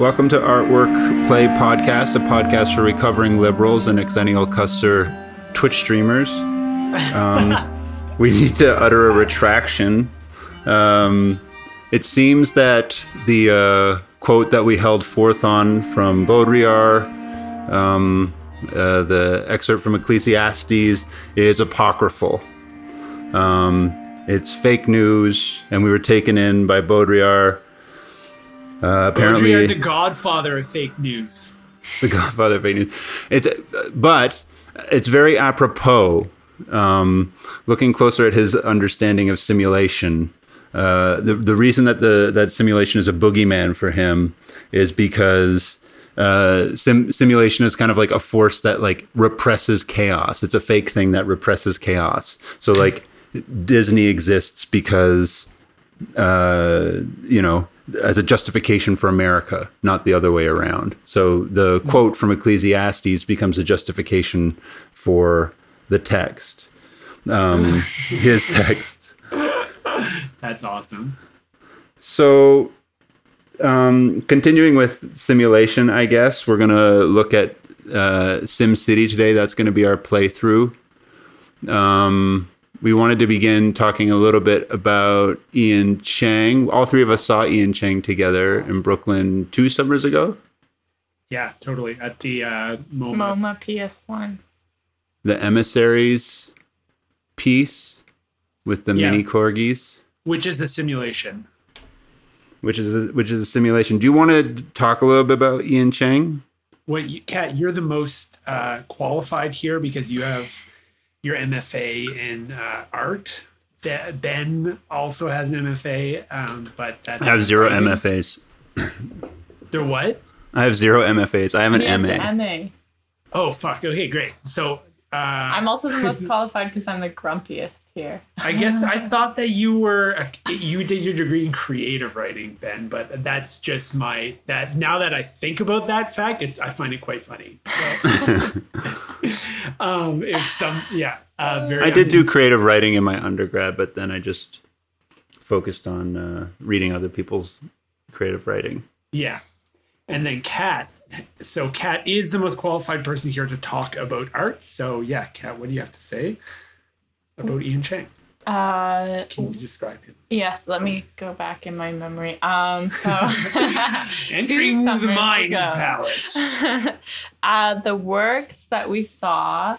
Welcome to Artwork Play Podcast, a podcast for recovering liberals and Xennial Custer Twitch streamers. Um, we need to utter a retraction. Um, it seems that the uh, quote that we held forth on from Baudrillard, um, uh, the excerpt from Ecclesiastes, is apocryphal. Um, it's fake news, and we were taken in by Baudrillard. Uh, apparently, Baudrillard, the godfather of fake news. the Godfather of fake news. It's, but it's very apropos. Um, looking closer at his understanding of simulation, uh, the the reason that the that simulation is a boogeyman for him is because uh, sim- simulation is kind of like a force that like represses chaos. It's a fake thing that represses chaos. So like Disney exists because uh, you know, as a justification for America, not the other way around. So the quote from Ecclesiastes becomes a justification for the text, um, his text. That's awesome. So, um, continuing with simulation, I guess we're gonna look at uh, Sim City today. That's going to be our playthrough. Um, we wanted to begin talking a little bit about Ian Cheng. All three of us saw Ian Cheng together in Brooklyn two summers ago. Yeah, totally. At the uh, MoMA. MoMA PS1. The emissaries piece with the Yeah. mini corgis, which is a simulation. which is a, which is a simulation. Do you want to talk a little bit about Ian Cheng? What, you, Kat, you're the most uh, qualified here because you have your MFA in uh, art. Ben also has an MFA, um, but that's I have zero MFAs. They're what? I have zero MFAs. I have an He has MA. MA. Oh fuck. Okay, great. So uh, I'm also the most qualified because I'm the grumpiest here. I guess I thought that you were a, you did your degree in creative writing, Ben, but that's just my that now that I think about that fact, it's I find it quite funny. So, um, it's some yeah, uh, very. I did do creative writing in my undergrad, but then I just focused on uh, reading other people's creative writing. Yeah, and then Kat. So Kat is the most qualified person here to talk about art. So yeah, Kat, what do you have to say about Ian Cheng? Uh, Can you describe him? yes, let me go back in my memory. Um, so Entering the mind ago. palace. uh, the works that we saw,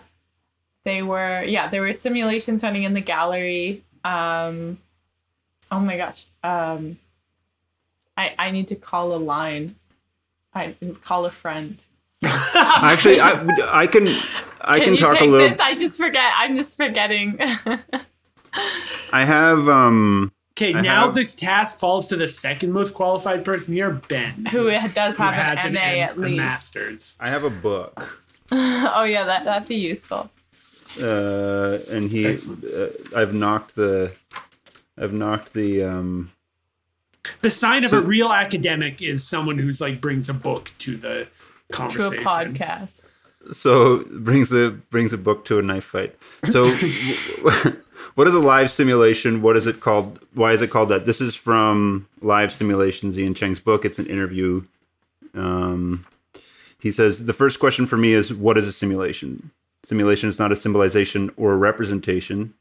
they were yeah, there were simulations running in the gallery. Um, oh my gosh. Um, I I need to call a line. I call a friend. Actually, I, I can I can, Can, you talk take a little. this? I just forget. I'm just forgetting. I have um Okay, I now have- this task falls to the second most qualified person here, Ben. Who does who have has an MA M- at a least? master's. I have a book. Oh yeah, that that'd be useful. Uh, and he uh, I've knocked the I've knocked the um The sign of a real academic is someone who's like brings a book to the conversation. To a podcast. So brings a brings a book to a knife fight. So what is a live simulation? What is it called? Why is it called that? This is from Live Simulations, Ian Cheng's book. It's an interview. Um, he says the first question for me is what is a simulation? Simulation is not a symbolization or a representation.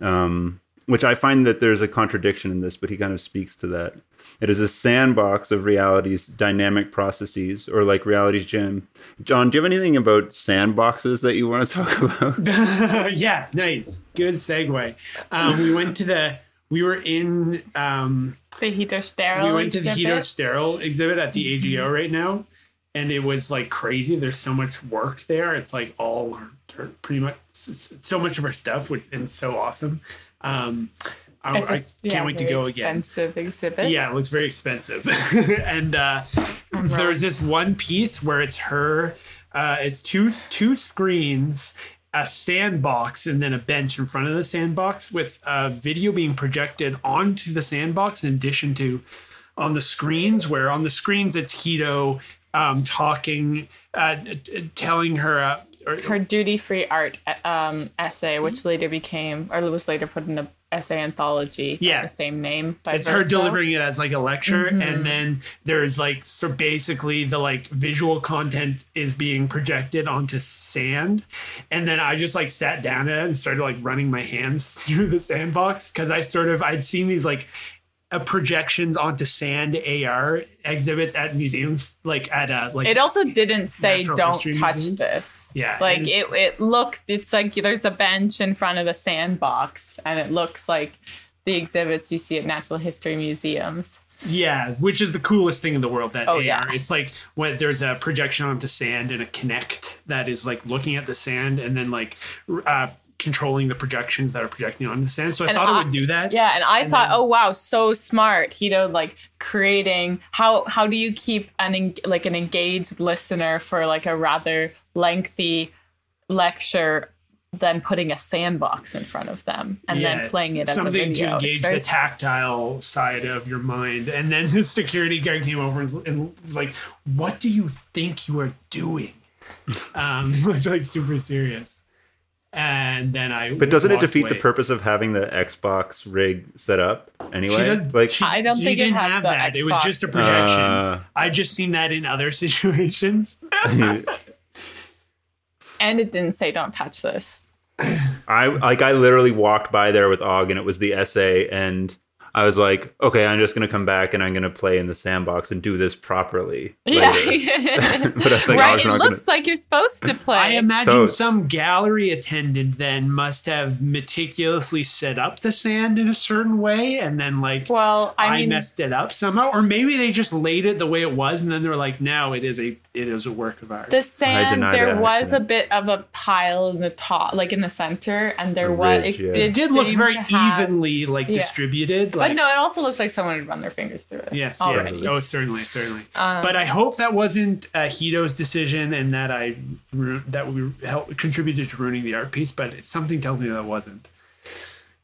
Um, which I find that there's a contradiction in this, but he kind of speaks to that. It is a sandbox of reality's dynamic processes, or like reality's gym. John, do you have anything about sandboxes that you want to talk about? yeah, nice. Good segue. Um, we went to the we were in um, The Hito Steyerl. we went to the exhibit. Hito Steyerl exhibit at the AGO right now, and it was like crazy. There's so much work there. It's like all our, our- pretty much s- s- so much of our stuff, which and so awesome. Um, I, a I can't yeah, wait to go again. Expensive exhibit. Yeah, it looks very expensive. and uh, there's this one piece where it's her. Uh, it's two two screens, a sandbox, and then a bench in front of the sandbox with uh, video being projected onto the sandbox in addition to on the screens. Where on the screens it's Hito um, talking, uh, t- t- telling her. Her duty free art um, essay, which later became, or was later put in a essay anthology. Yeah. the same name. By it's her delivering it as like a lecture Mm-hmm. and then there's like so basically the like visual content is being projected onto sand and then i just like sat down at it and started like running my hands through the sandbox because i sort of i'd seen these like uh, projections onto sand ar exhibits at museums like at uh like It also didn't say don't touch museums? this. Yeah, Like it it, is- it looked it's like there's a bench in front of a sandbox and it looks like the exhibits you see at natural history museums. Yeah, which is the coolest thing in the world. That Oh, AR. yeah. It's like when there's a projection onto sand and a Kinect that is like looking at the sand and then like uh, controlling the projections that are projecting onto the sand. So I And thought I- it would do that. Yeah, and I And thought, then- oh wow, so smart. Hito like creating how how do you keep an like an engaged listener for like a rather lengthy lecture than putting a sandbox in front of them and then playing it as a something video. to engage the tactile side of your mind. And then the security guard came over and, and was like, "What do you think you are doing?" um, like super serious. And then I. But doesn't it walked defeat the purpose of having the Xbox rig set up anyway? did- like, she- I don't she think it didn't had have the that. It was just a projection. Uh. I just seen that in other situations. and it didn't say don't touch this. I like I literally walked by there with Og and it was the essay and I was like, okay, I'm just gonna come back and I'm gonna play in the sandbox and do this properly. Yeah. but I was like, I right, was it not looks like you're supposed to play. I imagine So- some gallery attendant then must have meticulously set up the sand in a certain way and then like well, I, I, mean, messed it up somehow. Or maybe they just laid it the way it was and then they were like, now it is a it is a work of art. the sand there that, was actually. a bit of a pile in the top like in the center and there A was ridge, it yeah. did, it did look very to have- evenly like Yeah. distributed. But Like, no it also looks like someone had run their fingers through it Yes, already. yes. Oh, certainly, certainly. Um, but I hope that wasn't uh, Hito's decision, and that I ru- that we helped contributed to ruining the art piece. But something tells me that wasn't.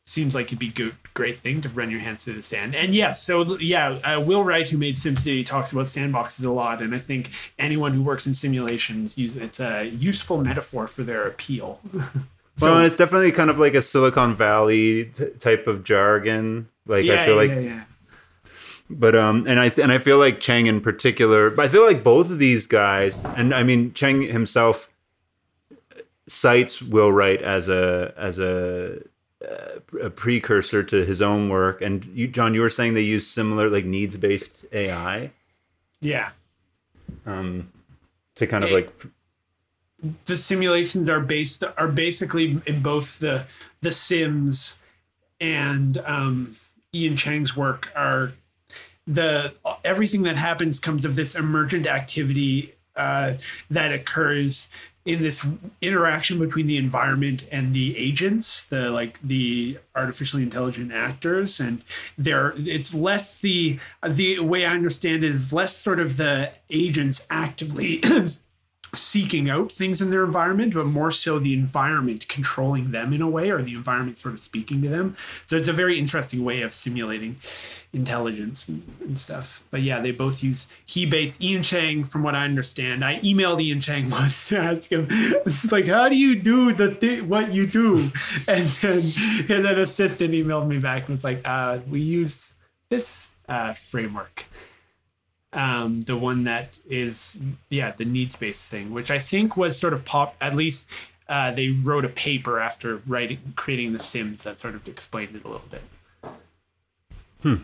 Seems like it'd be good, great thing to run your hands through the sand. And yes, so yeah, uh, Will Wright, who made SimCity, talks about sandboxes a lot, and I think anyone who works in simulations use it's a useful metaphor for their appeal. well, and it's definitely kind of like a Silicon Valley t- type of jargon. Like I feel like yeah, yeah. but um and i th- and i feel like Cheng in particular but i feel like both of these guys and i mean Cheng himself cites will wright as a as a a precursor to his own work and you john you were saying they use similar like needs based ai yeah. um to kind of Eh, like the simulations are based are basically in both the the Sims and um, Ian Cheng's work are the everything that happens comes of this emergent activity uh, that occurs in this interaction between the environment and the agents the like the artificially intelligent actors. And there it's less the the way i understand it is less sort of the agents actively seeking out things in their environment, but more so the environment controlling them in a way, or the environment sort of speaking to them. So it's a very interesting way of simulating intelligence and, and stuff. But yeah, they both use he based Ian Cheng, from what I understand. I emailed Ian Cheng once to ask him, like, how do you do the thing what you do? And then and then assistant emailed me back and was like, uh, we use this uh, framework um, the one that is yeah the needs based thing, which I think was sort of pop. At least uh, they wrote a paper after writing creating the Sims that sort of explained it a little bit. Hmm.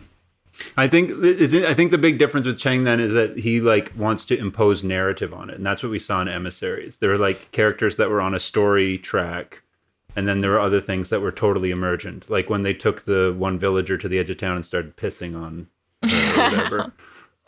I think is it- I think the big difference with Cheng then is that he like wants to impose narrative on it, and that's what we saw in Emissaries. There were like characters that were on a story track, and then there were other things that were totally emergent, like when they took the one villager to the edge of town and started pissing on her or whatever.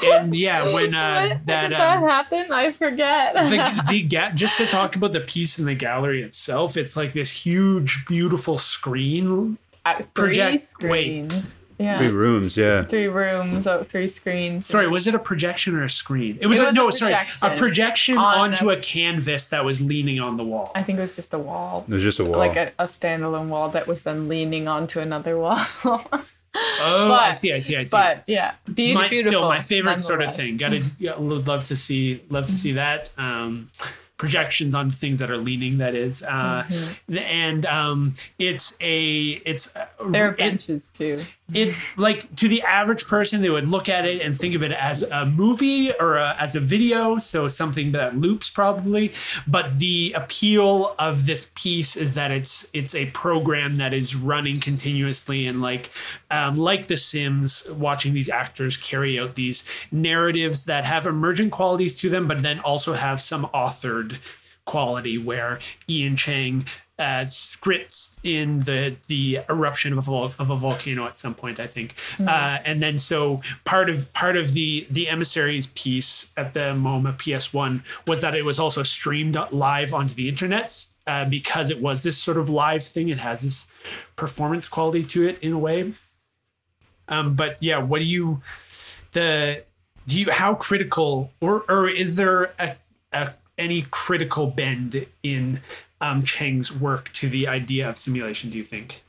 And yeah, when uh, What? that did that um, happen? I forget. the the ga- just to talk about the piece in the gallery itself, it's like this huge, beautiful screen. Uh, three project- wait. screens. Yeah. Three rooms, yeah. Three rooms, oh, three screens. Sorry, was it a projection or a screen? It was, It a, no, a sorry, a projection projection on onto the- a canvas that was leaning on the wall. I think it was just a wall. It was just a wall. Like a, a standalone wall that was then leaning onto another wall. Oh, I see, I see, I see. but yeah, be- my, beautiful. still my favorite sort of thing. Gotta yeah, would love to see love to see that. Um, projections on things that are leaning. That is, uh, and um, it's a it's There are it- benches too. It's like to the average person they would look at it and think of it as a movie or a, as a video so something that loops probably. But the appeal of this piece is that it's it's a program that is running continuously and like um, like the sims watching these actors carry out these narratives that have emergent qualities to them but then also have some authored quality where Ian Cheng uh, scripts in the the eruption of a, vol- of a volcano at some point, I think, uh, and then so part of part of the the emissaries piece at the MoMA PS One was that it was also streamed live onto the internet. Uh, because it was this sort of live thing, it has this performance quality to it in a way. Um, but yeah, what do you the do you how critical or or is there a, a any critical bend in um, Cheng's work to the idea of simulation? Do you think?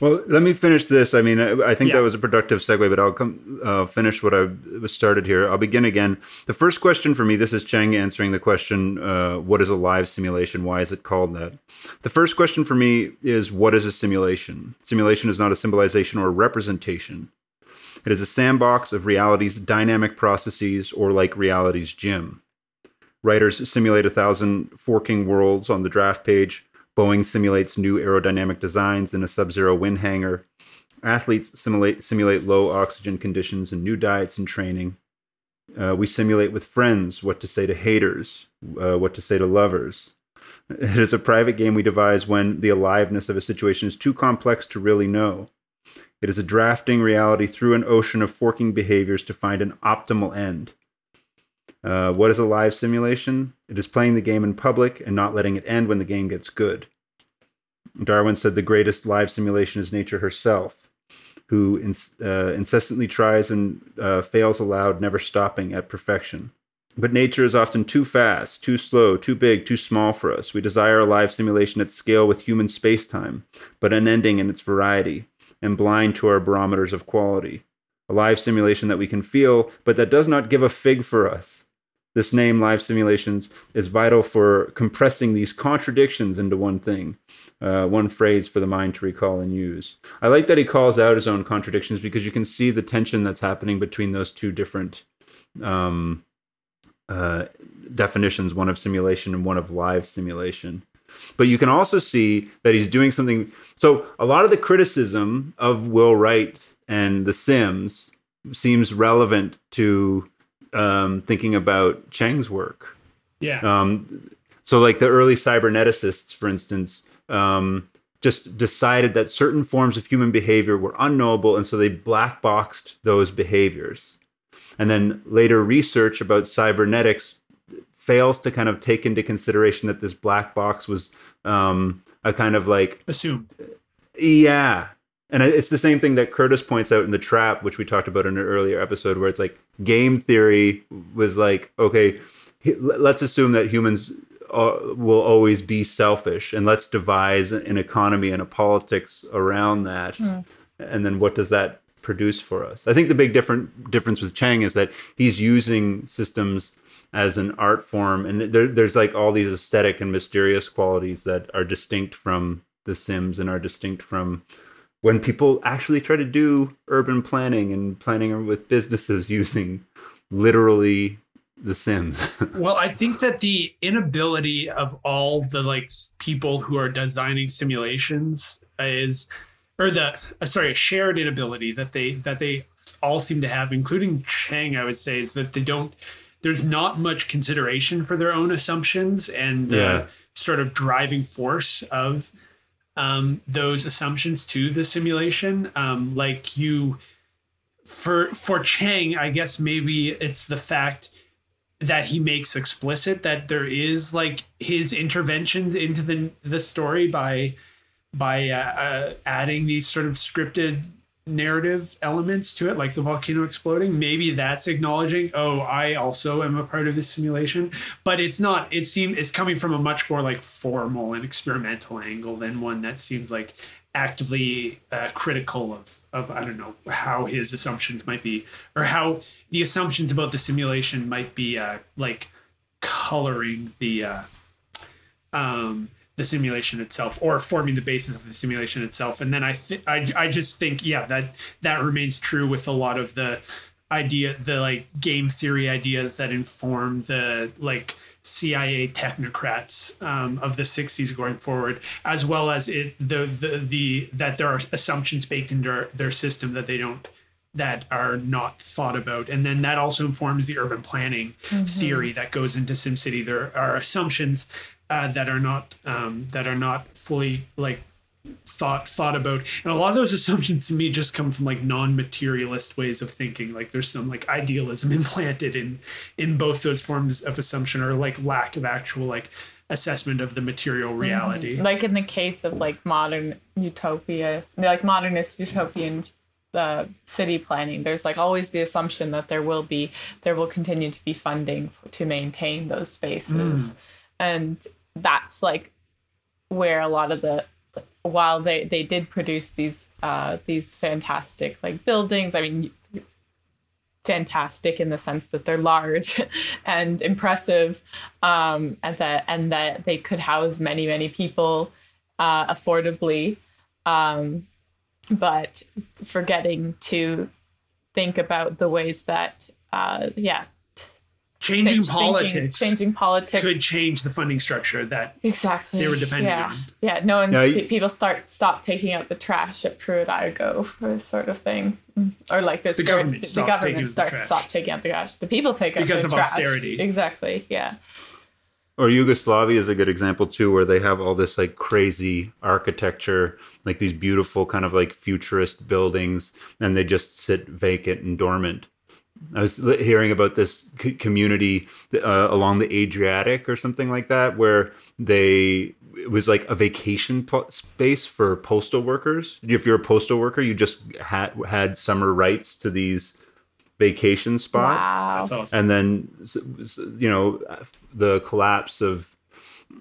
Well, let me finish this. I mean, I, I think Yeah. that was a productive segue, but I'll come uh, finish what I started here. I'll begin again. The first question for me, this is Cheng answering the question, uh, what is a live simulation? Why is it called that? The first question for me is, what is a simulation? Simulation is not a symbolization or a representation. It is a sandbox of reality's dynamic processes or like reality's gym. Writers simulate a thousand forking worlds on the draft page. Boeing simulates new aerodynamic designs in a sub zero wind hangar. Athletes simulate, simulate low oxygen conditions and new diets and training. Uh, we simulate with friends what to say to haters, uh, what to say to lovers. It is a private game we devise when the aliveness of a situation is too complex to really know. It is a drafting reality through an ocean of forking behaviors to find an optimal end. Uh, what is a live simulation? It is playing the game in public and not letting it end when the game gets good. Darwin said the greatest live simulation is nature herself, who uh, incessantly tries and uh, fails aloud, never stopping at perfection. But nature is often too fast, too slow, too big, too small for us. We desire a live simulation at scale with human spacetime, but unending in its variety and blind to our barometers of quality. A live simulation that we can feel, but that does not give a fig for us. This name, live simulations, is vital for compressing these contradictions into one thing, uh, one phrase for the mind to recall and use. I like that he calls out his own contradictions because you can see the tension that's happening between those two different um, uh, definitions one of simulation and one of live simulation. But you can also see that he's doing something. So, a lot of the criticism of Will Wright and The Sims seems relevant to um, thinking about Cheng's work. Yeah. Um, so, like the early cyberneticists, for instance, um, just decided that certain forms of human behavior were unknowable, and so they black boxed those behaviors. And then later research about cybernetics fails to kind of take into consideration that this black box was um, a kind of like Assume. yeah. And it's the same thing that Curtis points out in The Trap, which we talked about in an earlier episode, where it's like game theory was like, okay, let's assume that humans uh, will always be selfish and let's devise an economy and a politics around that. And then what does that produce for us? I think the big different difference with Cheng is that he's using systems as an art form and there, there's like all these aesthetic and mysterious qualities that are distinct from the sims and are distinct from when people actually try to do urban planning and planning with businesses using literally the sims Well, I think that the inability of all the like people who are designing simulations is, or the uh, sorry, a shared inability that they that they all seem to have, including Cheng, I would say, is that they don't. There's not much consideration for their own assumptions and the Yeah. sort of driving force of um, those assumptions to the simulation. Um, like you, for for Cheng, I guess maybe it's the fact that he makes explicit that there is like his interventions into the the story by by uh, uh, adding these sort of scripted narrative elements to it like the volcano exploding maybe that's acknowledging oh i also am a part of this simulation. But it's not it seems it's coming from a much more like formal and experimental angle than one that seems like actively uh, critical of of I don't know how his assumptions might be or how the assumptions about the simulation might be uh, like coloring the uh, um, the simulation itself or forming the basis of the simulation itself. And then I th- I, I just think yeah that that remains true with a lot of the idea the like game theory ideas that inform the like CIA technocrats um, of the 60s going forward, as well as it the the the that there are assumptions baked into their, their system that they don't that are not thought about, and then that also informs the urban planning theory that goes into SimCity. There are assumptions uh, that are not um, that are not fully like thought thought about. And a lot of those assumptions to me just come from like non-materialist ways of thinking. Like there's some like idealism implanted in in both those forms of assumption or like lack of actual like assessment of the material reality. Like in the case of like modern utopias like modernist utopian uh, city planning there's like always the assumption that there will be there will continue to be funding f- to maintain those spaces and that's like where a lot of the while they they did produce these uh these fantastic like buildings i mean fantastic in the sense that they're large and impressive um and that and that they could house many many people uh affordably um but forgetting to think about the ways that uh yeah changing thinking- politics changing politics could change the funding structure that Exactly. they were depending yeah. on. Yeah, no one's Yeah, you- pe- people start stop taking out the trash at Pruitt-Igoe for sort of thing, Mm. or like this. The government the stops taking out government starts trash. stop taking out the trash. The people take out Because the of trash. austerity. Exactly. Yeah. Or Yugoslavia is a good example too, where they have all this like crazy architecture, like these beautiful kind of like futurist buildings, and they just sit vacant and dormant. I was hearing about this c- community uh, along the Adriatic or something like that, where they it was like a vacation pl- space for postal workers. If you're a postal worker, you just had had summer rights to these vacation spots Wow. that's awesome and then s- s- you know the collapse of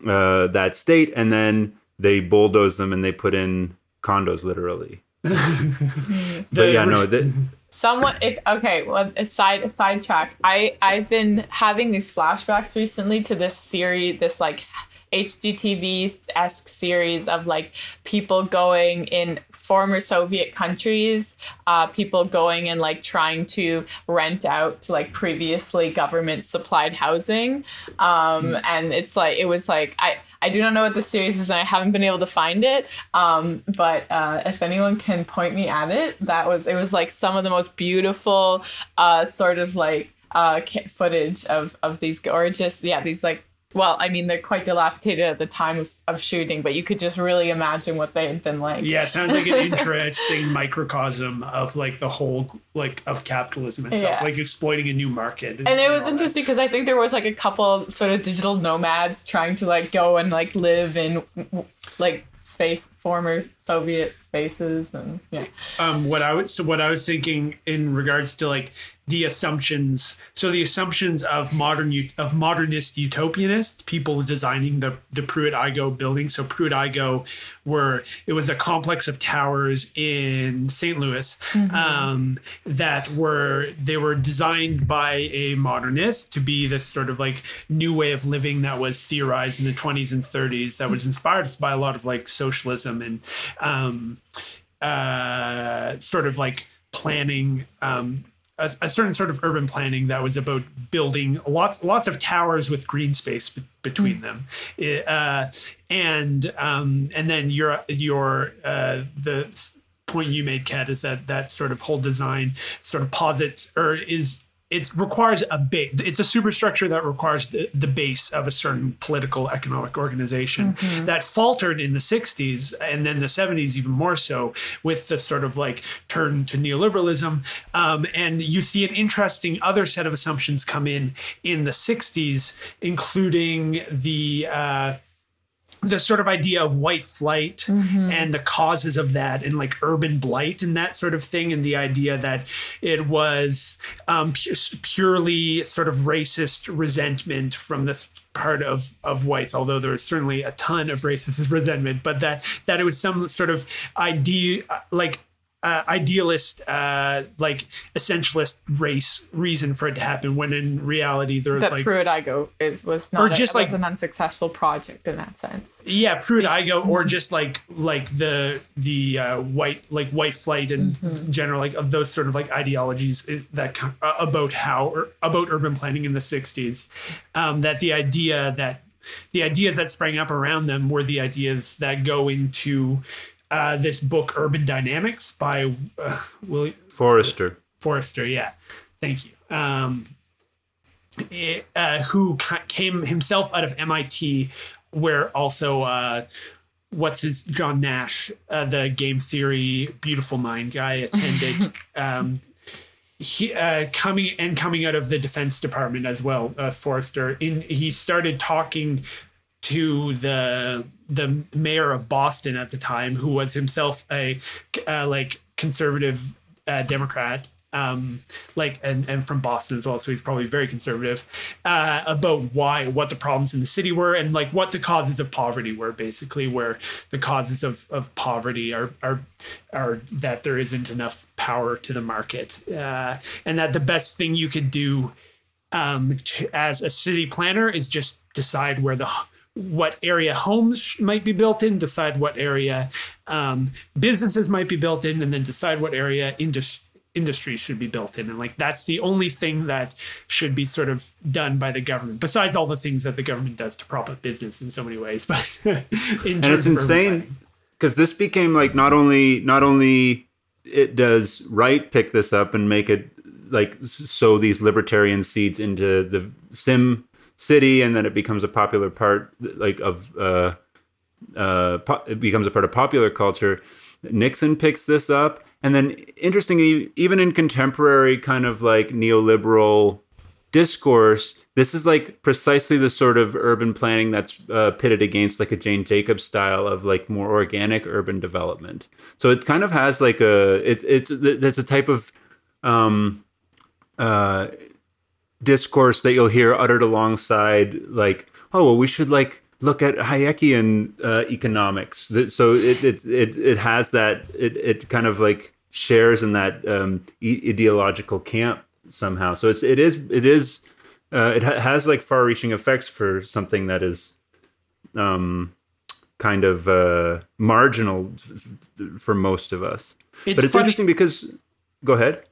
uh, that state and then they bulldoze them and they put in condos literally but yeah no that Someone, if okay, well, a side a sidetrack. I I've been having these flashbacks recently to this series, this like HGTV esque series of like people going in former Soviet countries, uh, people going and like trying to rent out to like previously government supplied housing, um, and it's like it was like I I do not know what the series is and I haven't been able to find it, um, but uh, if anyone can point me at it, that was it was like some of the most beautiful uh, sort of like uh, footage of of these gorgeous yeah these like well I mean they're quite dilapidated at the time of, of shooting, but you could just really imagine what they had been like. yeah sounds like an interesting microcosm of like the whole like of capitalism itself Yeah. like exploiting a new market and it was interesting because I think there was like a couple sort of digital nomads trying to like go and like live in like space former Soviet spaces and yeah. um what i was so what i was thinking in regards to like the assumptions so the assumptions of modern of modernist utopianist people designing the the pruitt-igoe building. So pruitt-igoe were it was a complex of towers in st louis um that were they were designed by a modernist to be this sort of like new way of living that was theorized in the 20s and 30s that was inspired by a lot of like socialism and um uh, sort of like planning um, a, a certain sort of urban planning that was about building lots lots of towers with green space be- between them, It, uh, and um, and then your your uh, the point you made, Kat, is that that sort of whole design sort of posits or is it requires a base. It's a superstructure that requires the, the base of a certain political economic organization that faltered in the 60s and then the 70s even more so with the sort of like turn to neoliberalism. Um, and you see an interesting other set of assumptions come in in the 60s, including the uh, the sort of idea of white flight and the causes of that and like urban blight and that sort of thing and the idea that it was um, pu- purely sort of racist resentment from this part of of whites although there was certainly a ton of racist resentment but that that it was some sort of idea like uh, idealist, uh, like essentialist race reason for it to happen. When in reality, there's that like Pruitt-Igoe is was not Or just like- an unsuccessful project in that sense. yeah, Pruitt-Igoe, or just like like the the uh, white like white flight and general like of those sort of like ideologies that uh, about how or about urban planning in the '60s. Um, that the idea that the ideas that sprang up around them were the ideas that go into uh, this book, Urban Dynamics, by uh, William Forrester. Forrester. Yeah, thank you. Um, it, uh, who ca- came himself out of MIT, where also uh, what's his John Nash, uh, the game theory beautiful mind guy, attended. um, he uh, coming and coming out of the Defense Department as well. Uh, Forrester. In he started talking to the the mayor of Boston at the time, who was himself a uh, like conservative uh, Democrat, um, like and and from Boston as well, so he's probably very conservative uh, about why what the problems in the city were and like what the causes of poverty were, basically where the causes of of poverty are are are that there isn't enough power to the market, uh, and that the best thing you could do um, to, as a city planner is just decide where the what area homes might be built in, decide what area um, businesses might be built in, and then decide what area indus- industry should be built in. And like that's the only thing that should be sort of done by the government, besides all the things that the government does to prop up business in so many ways. But in and it's of urban planning. insane because this became like not only not only it does Wright pick this up and make it like sow these libertarian seeds into the sim city and then it becomes a popular part like of uh uh po- it becomes a part of popular culture. Nixon picks this up and then interestingly even in contemporary kind of like neoliberal discourse this is like precisely the sort of urban planning that's uh, pitted against like a jane jacobs style of like more organic urban development. So it kind of has like a it, it's it's a type of um uh discourse that you'll hear uttered alongside like oh well we should like look at hayekian uh, economics. So it, it it it has that it it kind of like shares in that um ideological camp somehow. So it's it is it is uh, it ha- has like far reaching effects for something that is um kind of uh marginal f- for most of us. It's but it's funny- interesting because go ahead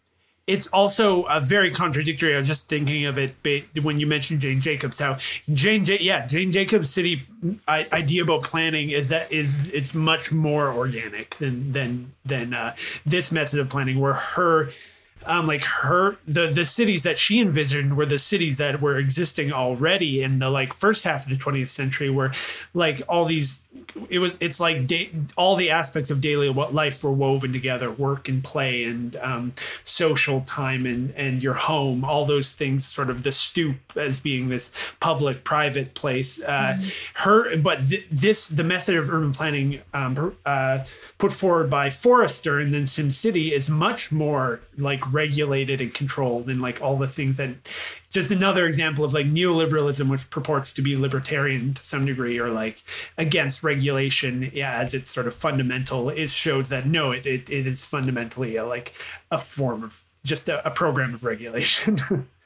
it's also uh, very contradictory. I was just thinking of it when you mentioned Jane Jacobs. How Jane, J- yeah, Jane Jacobs' city idea about planning is that is it's much more organic than than than uh, this method of planning, where her. Um, like her, the the cities that she envisioned were the cities that were existing already in the like first half of the 20th century, where like all these, it was it's like da- all the aspects of daily life were woven together, work and play and um, social time and and your home, all those things, sort of the stoop as being this public private place. Uh, Her, but th- this the method of urban planning um, uh, put forward by Forrester and then SimCity is much more like regulated and controlled and like all the things that it's just another example of like neoliberalism which purports to be libertarian to some degree or like against regulation yeah as its sort of fundamental it shows that no it, it, it is fundamentally a, like a form of just a, a program of regulation.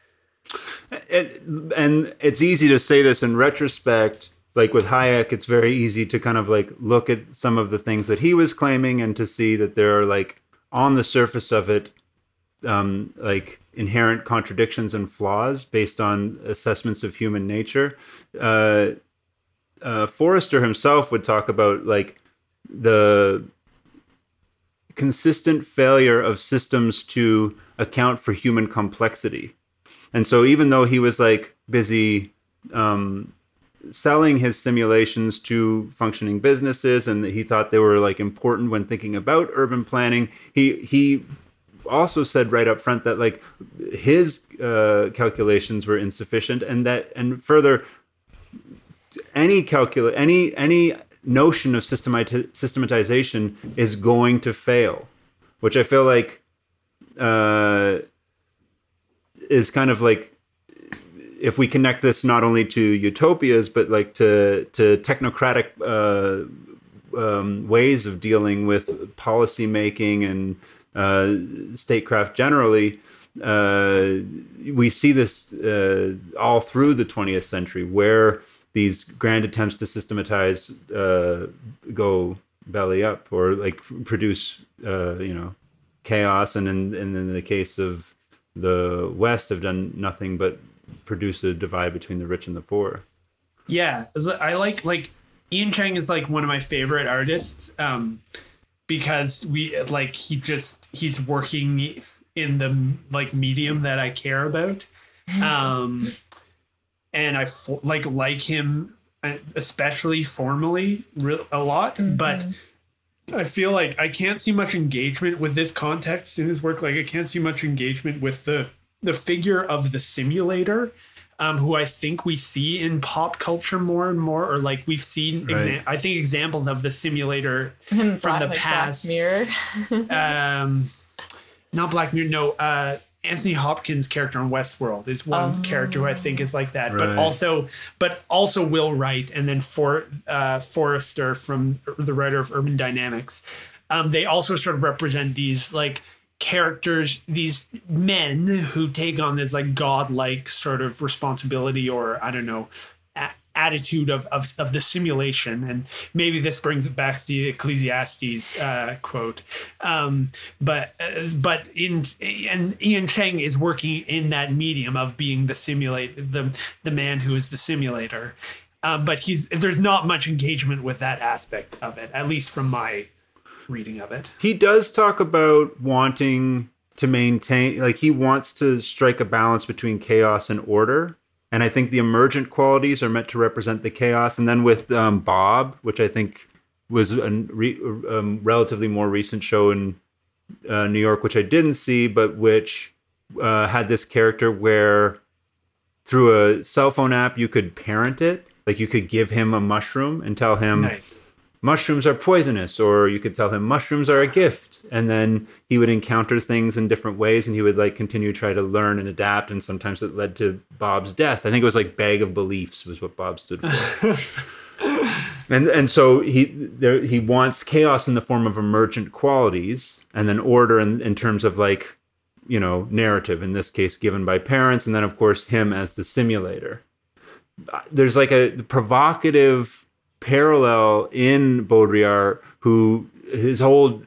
And it's easy to say this in retrospect like with hayek it's very easy to kind of like look at some of the things that he was claiming and to see that there are like on the surface of it um like inherent contradictions and flaws based on assessments of human nature uh uh, Forrester himself would talk about like the consistent failure of systems to account for human complexity. And so even though he was like busy um, selling his simulations to functioning businesses and he thought they were like important when thinking about urban planning, he he also said right up front that like his uh, calculations were insufficient and that and further any calcul any any notion of systemati- systematization is going to fail which i feel like uh is kind of like if we connect this not only to utopias but like to to technocratic uh um, ways of dealing with policy making and uh, statecraft generally, uh, we see this uh, all through the 20th century, where these grand attempts to systematize uh, go belly up or like produce, uh, you know, chaos, and in, and in the case of the West, have done nothing but produce a divide between the rich and the poor. Yeah, I like like Ian Cheng is like one of my favorite artists um, because we like he just he's working in the like medium that I care about, um, and I like like him uh, especially formally a lot, mm-hmm. but. I feel like I can't see much engagement with this context in his work. Like I can't see much engagement with the the figure of the simulator um, who I think we see in pop culture more and more, or like we've seen, right. exa- I think examples of the simulator from Black, the like past. Black Mirror. um, not Black Mirror. No, uh, Anthony Hopkins' character in Westworld is one character who I think is like that, right. but also, but also Will Wright, and then for uh, Forrester from the writer of Urban Dynamics. Um, they also sort of represent these like characters, these men who take on this like godlike sort of responsibility or I don't know a- attitude of, of of the simulation, and maybe this brings it back to the Ecclesiastes uh, quote. Um, but uh, but in and Ian Cheng is working in that medium of being the simulate the the man who is the simulator. Uh, but he's there's not much engagement with that aspect of it, at least from my reading of it. He does talk about wanting to maintain, like, he wants to strike a balance between chaos and order. And I think the emergent qualities are meant to represent the chaos. And then with um, Bob, which I think was a re- um, relatively more recent show in uh, New York, which I didn't see, but which uh, had this character where through a cell phone app you could parent it. Like you could give him a mushroom and tell him, nice mushrooms are poisonous, or you could tell him mushrooms are a gift. And then he would encounter things in different ways and he would like continue to try to learn and adapt. And sometimes it led to Bob's death. I think it was like bag of beliefs was what Bob stood for. and and so he there he wants chaos in the form of emergent qualities and then order in, in terms of like you know narrative in this case given by parents and then of course him as the simulator there's like a provocative parallel in Baudrillard, who his whole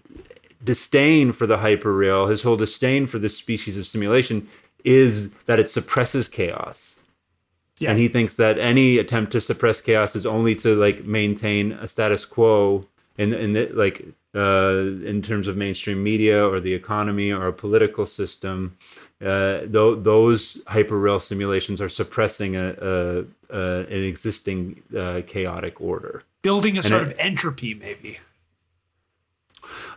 disdain for the hyperreal, his whole disdain for this species of simulation is that it suppresses chaos. Yeah. And he thinks that any attempt to suppress chaos is only to like maintain a status quo in in the, like uh, in terms of mainstream media or the economy or a political system. Uh, th- those hyperreal simulations are suppressing a, a, a an existing uh, chaotic order, building a and sort it, of entropy, maybe.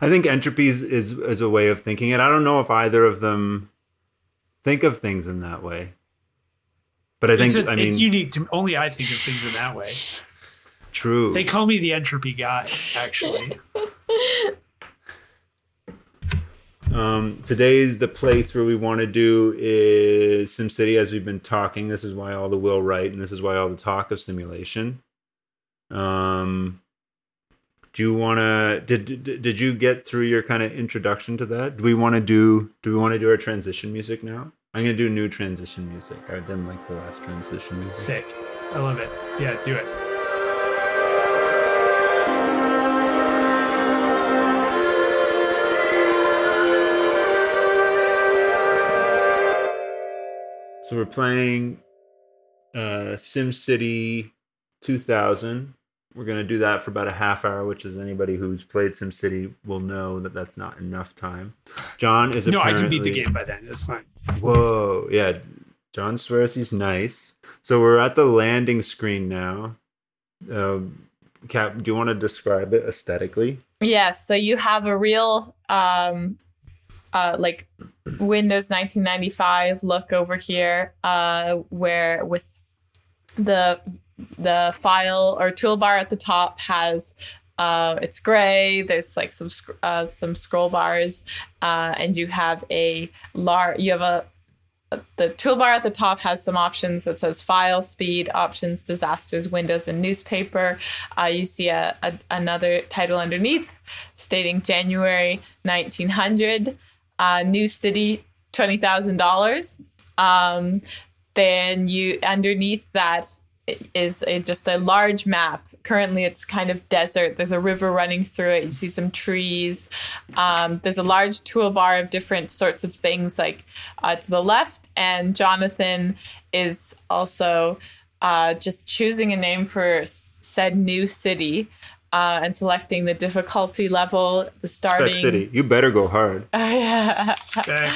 I think entropy is, is, is a way of thinking it. I don't know if either of them think of things in that way, but I think a, I mean it's unique to only I think of things in that way. True. They call me the entropy guy, actually. Um, today, the playthrough we want to do is SimCity, as we've been talking. This is why all the Will Wright, and this is why all the talk of simulation. Um, do you want to? Did, did did you get through your kind of introduction to that? Do we want to do? Do we want to do our transition music now? I'm gonna do new transition music. I didn't like the last transition music. Sick. I love it. Yeah, do it. So we're playing uh, SimCity 2000. We're going to do that for about a half hour, which is anybody who's played SimCity will know that that's not enough time. John is a no, I can beat the game by then. It's fine. Whoa, yeah. John swears he's nice. So we're at the landing screen now. Um, Kat, do you want to describe it aesthetically? Yes. So you have a real um, uh, like Windows 1995 look over here, uh, where with the the file or toolbar at the top has uh, it's gray. There's like some uh, some scroll bars, uh, and you have a lar- You have a the toolbar at the top has some options that says file, speed, options, disasters, windows, and newspaper. Uh, you see a, a, another title underneath stating January 1900, uh, new city, $20,000. Um, then you underneath that is a, just a large map. Currently, it's kind of desert. There's a river running through it. You see some trees. Um, there's a large toolbar of different sorts of things, like uh, to the left. And Jonathan is also uh, just choosing a name for said new city. Uh, and selecting the difficulty level, the starting. Spec City. You better go hard. Spec.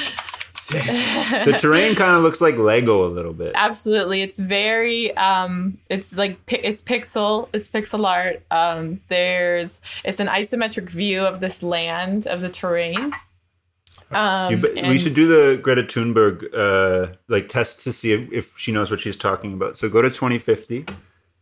The terrain kind of looks like Lego a little bit. Absolutely, it's very um, it's like it's pixel, it's pixel art. Um, there's it's an isometric view of this land of the terrain. Um, You be- we should do the Greta Thunberg uh, like test to see if, if she knows what she's talking about. So go to 2050. and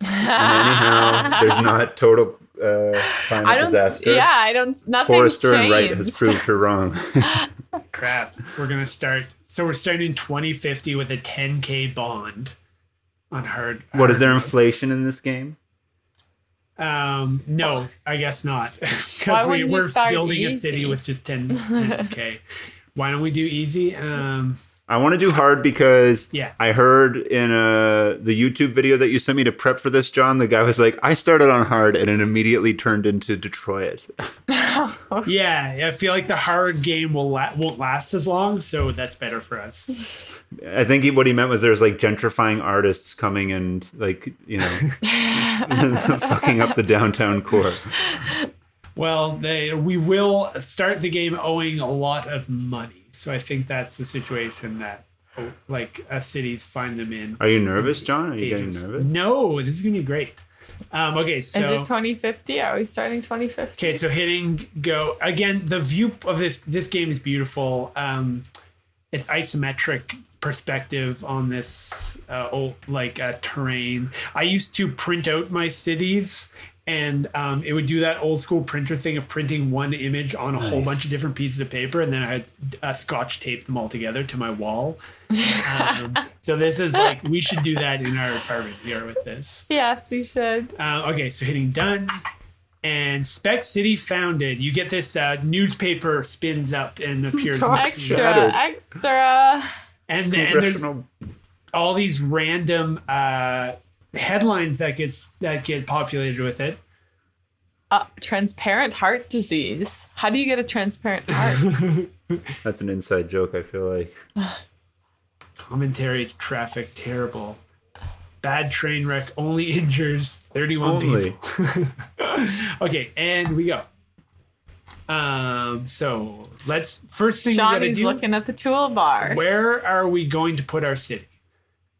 anyhow, there's not total uh, climate I don't. disaster. Yeah, I don't. Nothing's Forrester changed. and Wright has proved her wrong. Crap. We're gonna start. So we're starting 2050 with a 10k bond on hard. what is there inflation in this game? Um, no, I guess not. Why Because we, wouldn't you we're start building a city with just 10, 10k. Why don't we do easy? Um, I want to do hard because Yeah. I heard in uh, the YouTube video that you sent me to prep for this, John. The guy was like, "I started on hard and it immediately turned into Detroit." yeah, I feel like the hard game will la- won't last as long, so that's better for us. I think he, what he meant was there's like gentrifying artists coming and like you know fucking up the downtown core. Well, they we will start the game owing a lot of money, so I think that's the situation that oh, like uh, cities find them in. Are you nervous, John? Are you getting nervous? No, this is gonna be great. Um, okay, so Is it 2050? Are we starting 2050? Okay, so hitting go again. The view of this this game is beautiful. Um, it's isometric perspective on this uh, old like uh, terrain. I used to print out my cities, and um, it would do that old school printer thing of printing one image on a whole bunch of different pieces of paper, and then I'd uh, scotch tape them all together to my wall. Um, so this is like we should do that in our apartment here with this. Yes, we should. Uh, okay, so hitting done. And Spec City founded. You get this uh, newspaper spins up and appears. on the. Extra, Shattered. extra. And then and there's all these random uh, headlines that gets that get populated with it. Uh, transparent heart disease. How do you get a transparent heart? That's an inside joke. I feel like. Commentary, traffic, terrible. Bad train wreck only injures 31 Only. people. okay, and we go. Um, so let's first thing we Johnny's gotta do. looking at the toolbar. Where are we going to put our city?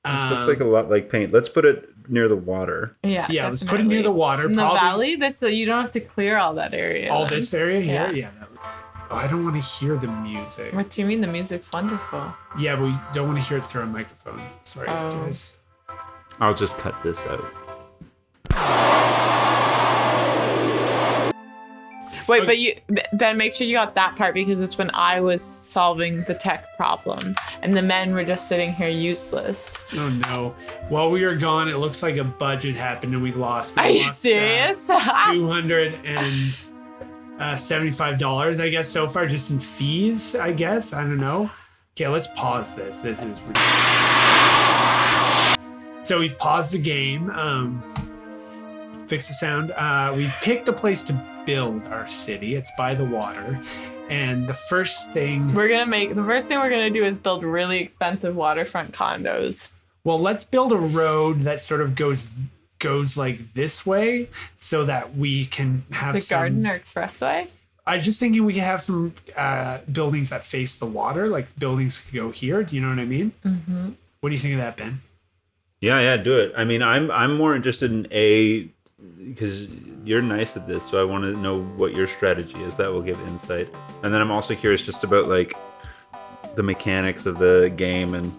Um, looks like a lot like paint. Let's put it near the water. Yeah, yeah, let's put it near the water. In the valley, this so you don't have to clear all that area. All then. this area here? Yeah. Yeah. that- oh, I don't want to hear the music. What do you mean? The music's wonderful. Yeah, but we don't want to hear it through a microphone. Sorry, Oh. guys. I'll just cut this out. Wait, but you Ben, make sure you got that part because it's when I was solving the tech problem, and the men were just sitting here useless. Oh no. While we were gone, it looks like a budget happened and we lost. We Are you lost, uh, serious? Two hundred and uh, seventy-five dollars, I guess, so far, just in fees. I guess I don't know. Okay, let's pause this. This is ridiculous. So we've paused the game. Um, fix the sound. Uh, we've picked a place to build our city. It's by the water, and the first thing. we're gonna make the first thing we're gonna do is build really expensive waterfront condos. Well, let's build a road that sort of goes goes like this way, so that we can have The some. Gardiner Expressway. I was just thinking we could have some uh, buildings that face the water, like buildings could go here. Do you know what I mean? Mm-hmm. What do you think of that, Ben? Yeah, yeah, do it. I mean, I'm I'm more interested in a because you're nice at this, so I want to know what your strategy is. That will give insight, and then I'm also curious just about like the mechanics of the game and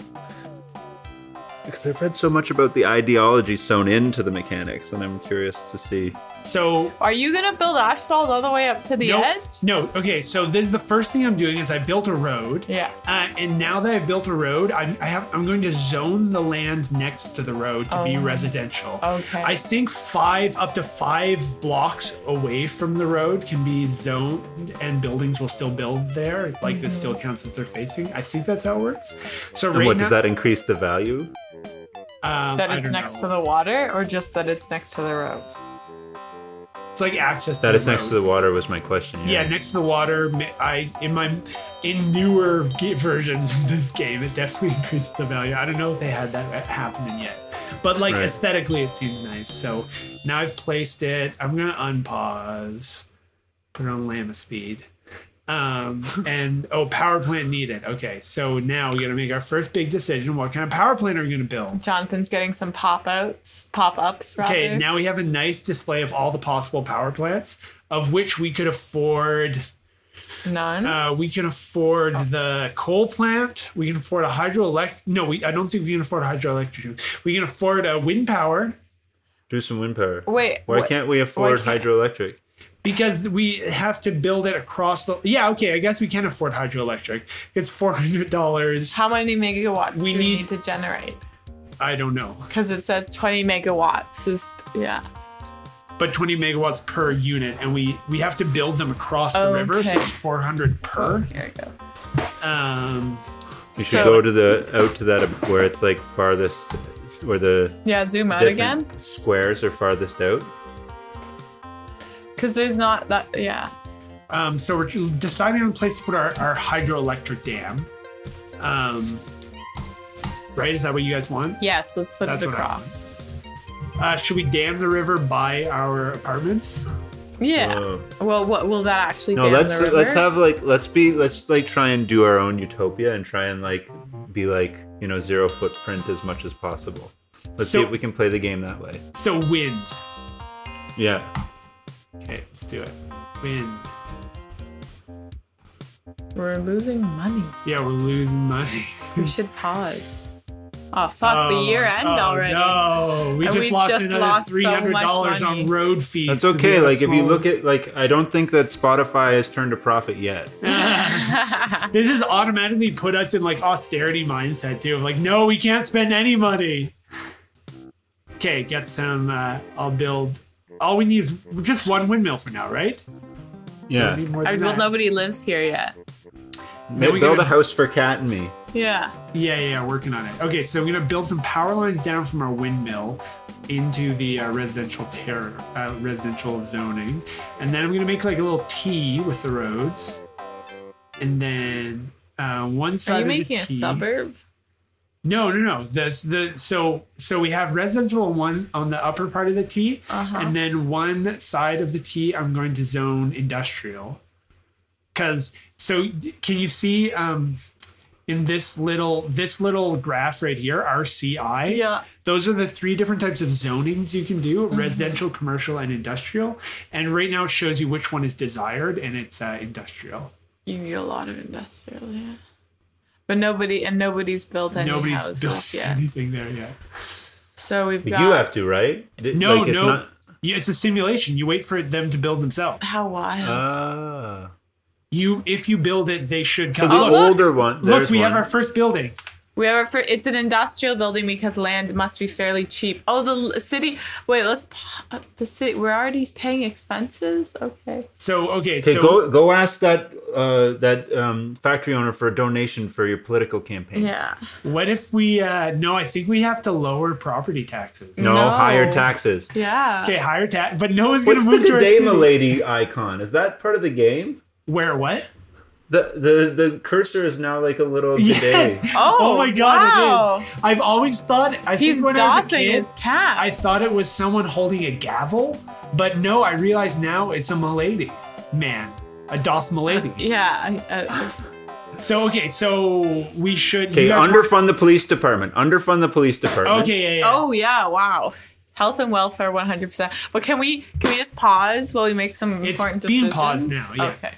Because I've read so much about the ideology sewn into the mechanics, and I'm curious to see. So Are you gonna build asphalt all the way up to the no, edge? no. Okay, so this is the first thing I'm doing is I built a road. Yeah. Uh, and now that I've built a road, I'm, I have I'm going to zone the land next to the road to be Oh. residential. Okay. I think five up to five blocks away from the road can be zoned, and buildings will still build there. Like this still counts as they're facing. I think that's how it works. So And right what now, does that increase the value? Um, that I it's don't next know. to the water, or just that it's next to the road? It's like access. That it's next to the water was my question. Yeah, next to the water. I in my in newer versions of this game, it definitely increased the value. I don't know if they had that happening yet, but like Right. aesthetically, it seems nice. So now I've placed it. I'm gonna unpause, put it on Llama speed. Um and oh, power plant needed. Okay, so now we gotta make our first big decision. What kind of power plant are we gonna build? Jonathan's getting some pop outs, pop ups. Okay, now we have a nice display of all the possible power plants, of which we could afford None. Uh, we can afford the coal plant. We can afford a hydroelectric. No, we. I don't think we can afford a hydroelectric. We can afford a wind power Do some wind power. Wait, Why what- can't we afford can't- hydroelectric? Because we have to build it across the. Yeah, okay. I guess we can afford hydroelectric. It's four hundred dollars. How many megawatts We do need- we need to generate? I don't know, Because it says 20 megawatts. Is yeah. but twenty megawatts per unit, and we we have to build them across the river, so Okay. it's four hundred per. Here we go. Um, You should So- go to the out to that where it's like farthest, where the Yeah, zoom out again. squares are farthest out. Because there's not that. Yeah. um, so we're deciding on a place to put our, our hydroelectric dam. Um, right? Is that what you guys want? Yes. Let's put That's it across. Uh, should we dam the river by our apartments? Yeah. Oh. well, what will that actually No, let's the river? let's have like let's be let's like try and do our own utopia and try and like be like you know zero footprint as much as possible. Let's So- see if we can play the game that way. So wind. Yeah. Okay, let's do it. Wind. We're losing money. Yeah, we're losing money. We should pause. Oh fuck! the Oh, year end oh, already. No, we And just we've lost just another lost three hundred dollars much money. on road fees. That's okay. a Like if you look at like I don't think that Spotify has turned a profit yet. this has automatically put us in like austerity mindset too. Of like, no, we can't spend any money. Okay, get some. Uh, I'll build. All we need is just one windmill for now, right? Yeah. Don't I well, that. nobody lives here yet. Then we Build gotta- a house for Kat and me. Yeah. Yeah, yeah, yeah, working on it. Okay, so I'm gonna build some power lines down from our windmill into the uh, residential ter- uh, residential zoning, and then I'm gonna make like a little T with the roads, and then uh, one Are you of making the a T. suburb? No, no, no. This the so so we have residential one on the upper part of the T, Uh-huh. and then one side of the T I'm going to zone industrial. Cause so can you see um in this little this little graph right here, RCI? Yeah. Those are the three different types of zonings you can do: residential, commercial, and industrial. And right now it shows you which one is desired, and it's uh, industrial. You need a lot of industrial, yeah. But nobody and nobody's built any Nobody's houses built yet. anything there yet. So we've got you have to, right? No, like, it's no. not- Yeah, it's a simulation. You wait for them to build themselves. how wild. Ah. You, if you build it, they should So come. the Oh, look! older one. Look, there's we have our first building. we have our fir- it's an industrial building because land must be fairly cheap. Oh, the city. Wait, let's. The city. We're already paying expenses. Okay. So okay, Okay, so go go ask that uh, that um, factory owner for a donation for your political campaign. Yeah. what if we? uh No, I think we have to lower property taxes. No, No. higher taxes. Yeah. Okay, higher tax, but no one's gonna move to our today, city. milady icon? Is that part of the game? Where what? The the the cursor is now like a little Yes. today. Oh, my god, wow. it is. I've always thought. I He's think when I was a kid, his cap. I thought it was someone holding a gavel, but no, I realize now it's a milady man, a doth milady. yeah. I- uh, So okay, so we should. Okay, you guys underfund the police department. Underfund the police department. Okay, yeah, yeah. oh yeah. Wow. Health and welfare, one hundred percent. But can we can we just pause while we make some It's important decisions? It's being paused now, yeah. Okay.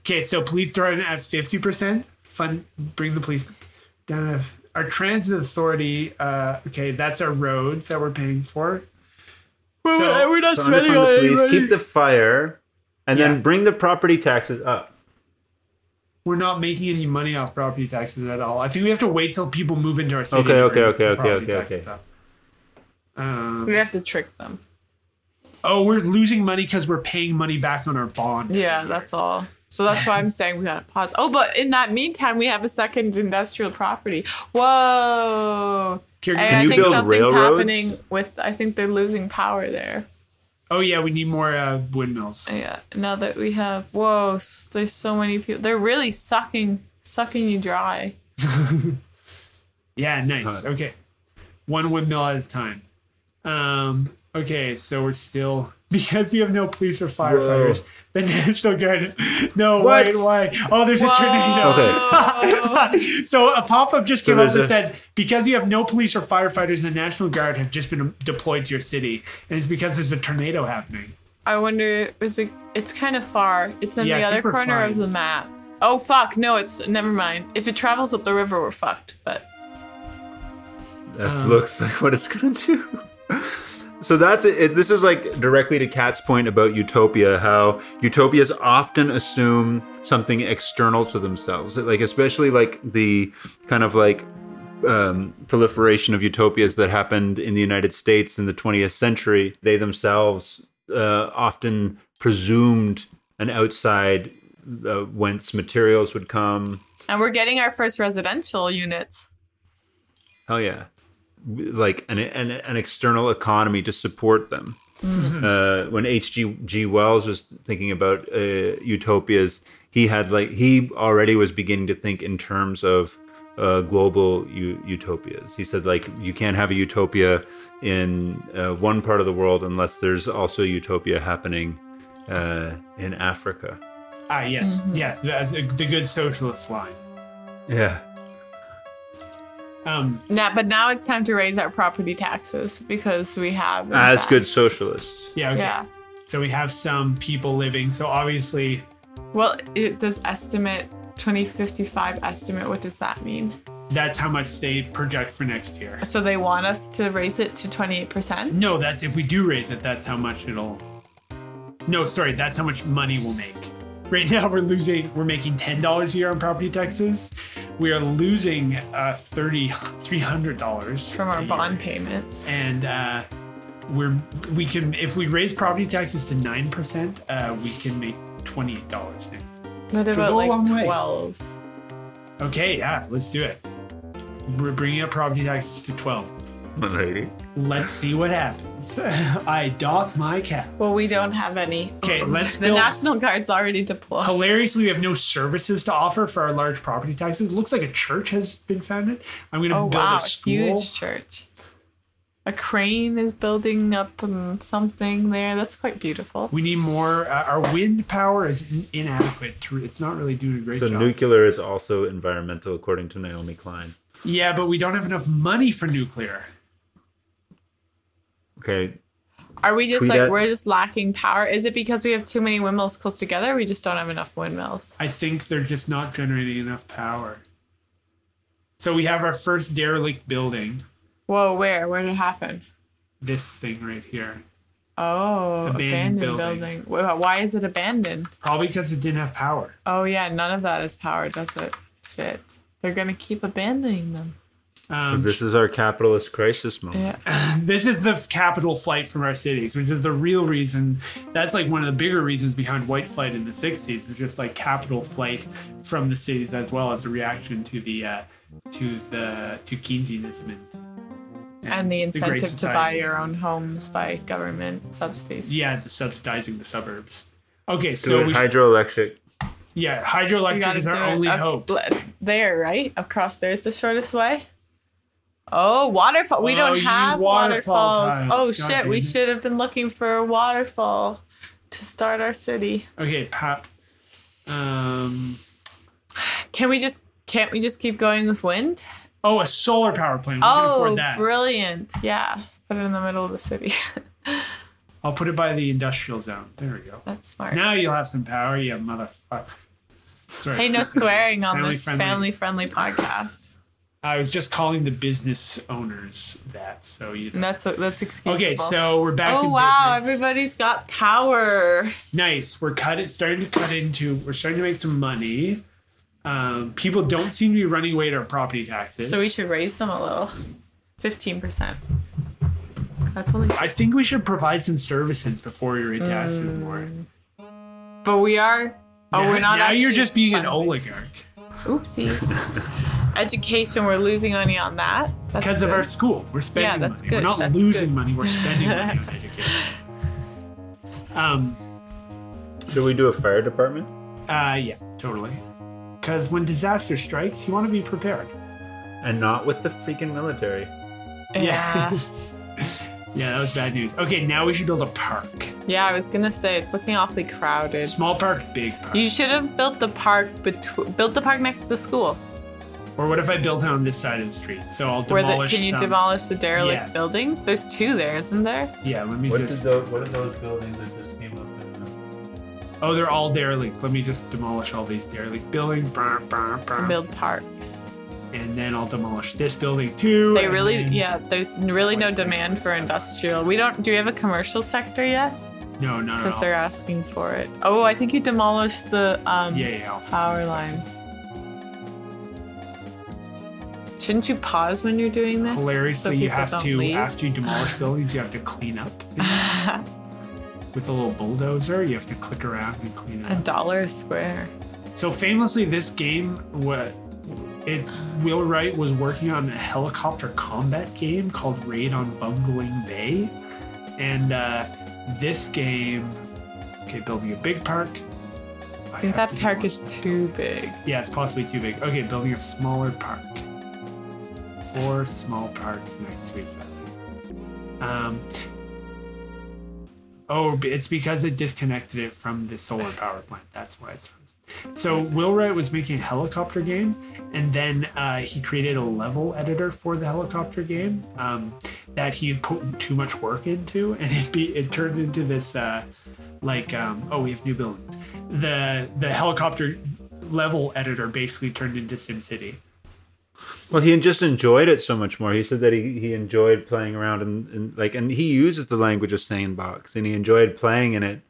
Okay, so police department at fifty percent. Fund bring the police down. To, our transit authority. Uh, okay, that's our roads that we're paying for. So- we're not So underfund the police, keep the fire, and Yeah. then bring the property taxes up. We're not making any money off property taxes at all. I think we have to wait till people move into our city. Okay, okay, okay, okay, okay, okay. Um, we have to trick them. oh, we're losing money because we're paying money back on our bond. Yeah, that's all. So that's why I'm saying we gotta pause. Oh, but in that meantime, we have a second industrial property. Whoa! Here, And I think build something's railroads? happening with. I think they're losing power there. Oh yeah, we need more uh, windmills. Yeah. Now that we have, whoa! There's so many people. They're really sucking, sucking you dry. Yeah, nice. Huh. Okay. One windmill at a time. Um, okay, so we're still because you have no police or firefighters, the National Guard. No, What? wait, why? Oh, there's a tornado. Okay. so a pop-up just So came up there's and a- said because you have no police or firefighters, the National Guard have just been deployed to your city, and it's because there's a tornado happening. I wonder. Is it? It's kind of far. It's in Yeah, the think other we're corner of the map. Oh fuck! No, it's never mind. If it travels up the river, we're fucked. But That Um, looks like what it's gonna do. So that's it. This is like directly to Kat's point about utopia. How utopias often assume something external to themselves, like especially like the kind of like um, proliferation of utopias that happened in the United States in the 20th century. They themselves uh, often presumed an outside uh, whence materials would come. and we're getting our first residential units. Hell yeah. Like an, an, an external economy to support them. Uh, when H.G. G. Wells was thinking about uh, utopias, he had like he already was beginning to think in terms of uh, global u- utopias. He said like you can't have a utopia in uh, one part of the world unless there's also utopia happening uh, in Africa. Ah, yes, yes, that's the good socialist line. Yeah. Um, Now, but now it's time to raise our property taxes because we have As fact- good socialists. yeah, okay. Yeah. So we have some people living. So obviously, Well, it does estimate 2055 estimate. What does that mean? that's how much they project for next year. So they want us to raise it to 28%. No, that's if we do raise it, that's how much it'll. No, sorry, that's how much money we'll make. Right now, we're losing. We're making ten dollars a year on property taxes. We are losing uh, thirty three hundred dollars from our bond payments. and uh, we're we can if we raise property taxes to nine percent, uh, we can make twenty eight dollars next. year. What go about like long way. 12? Okay, yeah, let's do it. We're bringing up property taxes to twelve. Lady. Let's see what happens. I doth my cap. Well, we don't have any. Okay, let's The build- National Guard's already deployed. Hilariously, we have no services to offer for our large property taxes. It looks like a church has been founded. I'm going to Oh build wow, a a school. huge church. A crane is building up um, something there. That's quite beautiful. We need more. Uh, our wind power is in- inadequate. To, it's not really doing a great So job. nuclear is also environmental, according to Naomi Klein. yeah, but we don't have enough money for nuclear. Okay, Are we just Tweet like at- we're just lacking power? Is it because we have too many windmills close together? Or we just don't have enough windmills. I think they're just not generating enough power. So we have our first derelict building. Whoa, where? Where did it happen? This thing right here. Oh, Abandoned abandoned, building. building. Why is it abandoned? Probably because it didn't have power. Oh yeah, none of that is power, does it? Shit. They're gonna keep abandoning them. So Um, this is our capitalist crisis moment. Yeah. this is the capital flight from our cities, which is the real reason. That's like one of the bigger reasons behind white flight in the '60s. It's just like capital flight from the cities, as well as a reaction to the uh, to the to Keynesianism and, And the Great incentive to buy your own homes by government subsidies. yeah, the subsidizing the suburbs. Okay, so we hydroelectric. yeah, hydroelectric is our it only up- hope. bl- There, right? Across there is the shortest way. Oh, waterfall. We Oh, don't you have waterfall waterfalls. Oh God shit, we should have been looking for a waterfall to start our city. Okay, pa- um, Can we just can't we just keep going with wind? oh, a solar power plant. We can Oh, afford that. brilliant. Yeah. Put it in the middle of the city. I'll put it by the industrial zone. There we go. That's smart. Now you'll have some power, you motherfucker. Sorry. Hey, no swearing on Family this family friendly podcast. I was just calling the business owners that. So you. That's that's excusable. Okay, so we're back. Oh wow! business. Everybody's got power. nice. We're cut it, starting to cut into. We're starting to make some money. Um, people don't seem to be running away to our property taxes. So we should raise them a little. Fifteen percent. That's only. I think we should provide some services before we raise taxes Mm. more. But we are. Oh, now, we're not. Now you're just being an oligarch Oopsie. Education, we're losing money on that. That's because of our school. We're spending Yeah, that's money. We're not That's losing good. money. We're spending money on education. Um. Should we do a fire department? Uh. Yeah. Totally. Because when disaster strikes, you want to be prepared. And not with the freaking military. Yeah. Yeah, that was bad news. Okay, now we should build a park. yeah, I was gonna say it's looking awfully crowded. Small park, big park. You should have built the park between. Built the park next to the school. or what if I built it on this side of the street? So I'll Where the demolish can you some. demolish the derelict Yeah. buildings? There's two there, isn't there? Yeah, let me What, did just. those, what are those buildings that just came up in. Oh, they're all derelict. Let me just demolish all these derelict buildings. Brr, brr, brr. Build parks. And then I'll demolish this building too. They really, then- yeah. There's really no a demand for industrial. We don't. Do we have a commercial sector yet? No, no, no. Because they're asking for it. Oh, I think you demolished the um, Yeah, yeah. Power lines. Shouldn't you pause when you're doing this? Hilariously, you have to leave? after you demolish buildings, you have to clean up with a little bulldozer. You have to click around and clean it a up. dollar a square. So famously, this game, what it Will Wright was working on a helicopter combat game called Raid on Bungling Bay, and uh, this game, okay, building a big park. I think that park is too big. Yeah, it's possibly too big. Okay, building a smaller park. Four small parks next to each other. Um. Oh, it's because it disconnected it from the solar power plant. That's why it's frozen. So Will Wright was making a helicopter game, and then uh, he created a level editor for the helicopter game um, that he had put too much work into, and it be it turned into this uh, like um, oh we have new buildings. The the helicopter level editor basically turned into SimCity. Well, he just enjoyed it so much more. He said that he, he enjoyed playing around and, and like, and he uses the language of sandbox, and he enjoyed playing in it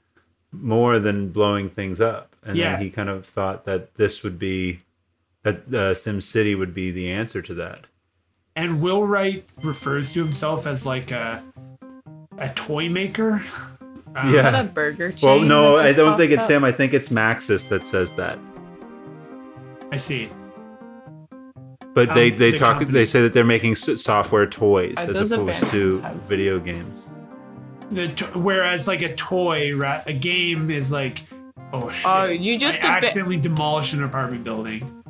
more than blowing things up. And Yeah. then he kind of thought that this would be that uh, Sim City would be the answer to that. And Will Wright refers to himself as like a a toy maker. Um, Yeah. Is that a burger chain? Well, no, I don't think it's up? him. I think it's Maxis that says that. I see. But they Um, they the talk. company- They say that they're making software toys Are as opposed to video games. The to- whereas like a toy, ra- a game is like, oh shit. Oh, you just I a bit. accidentally demolished an apartment building.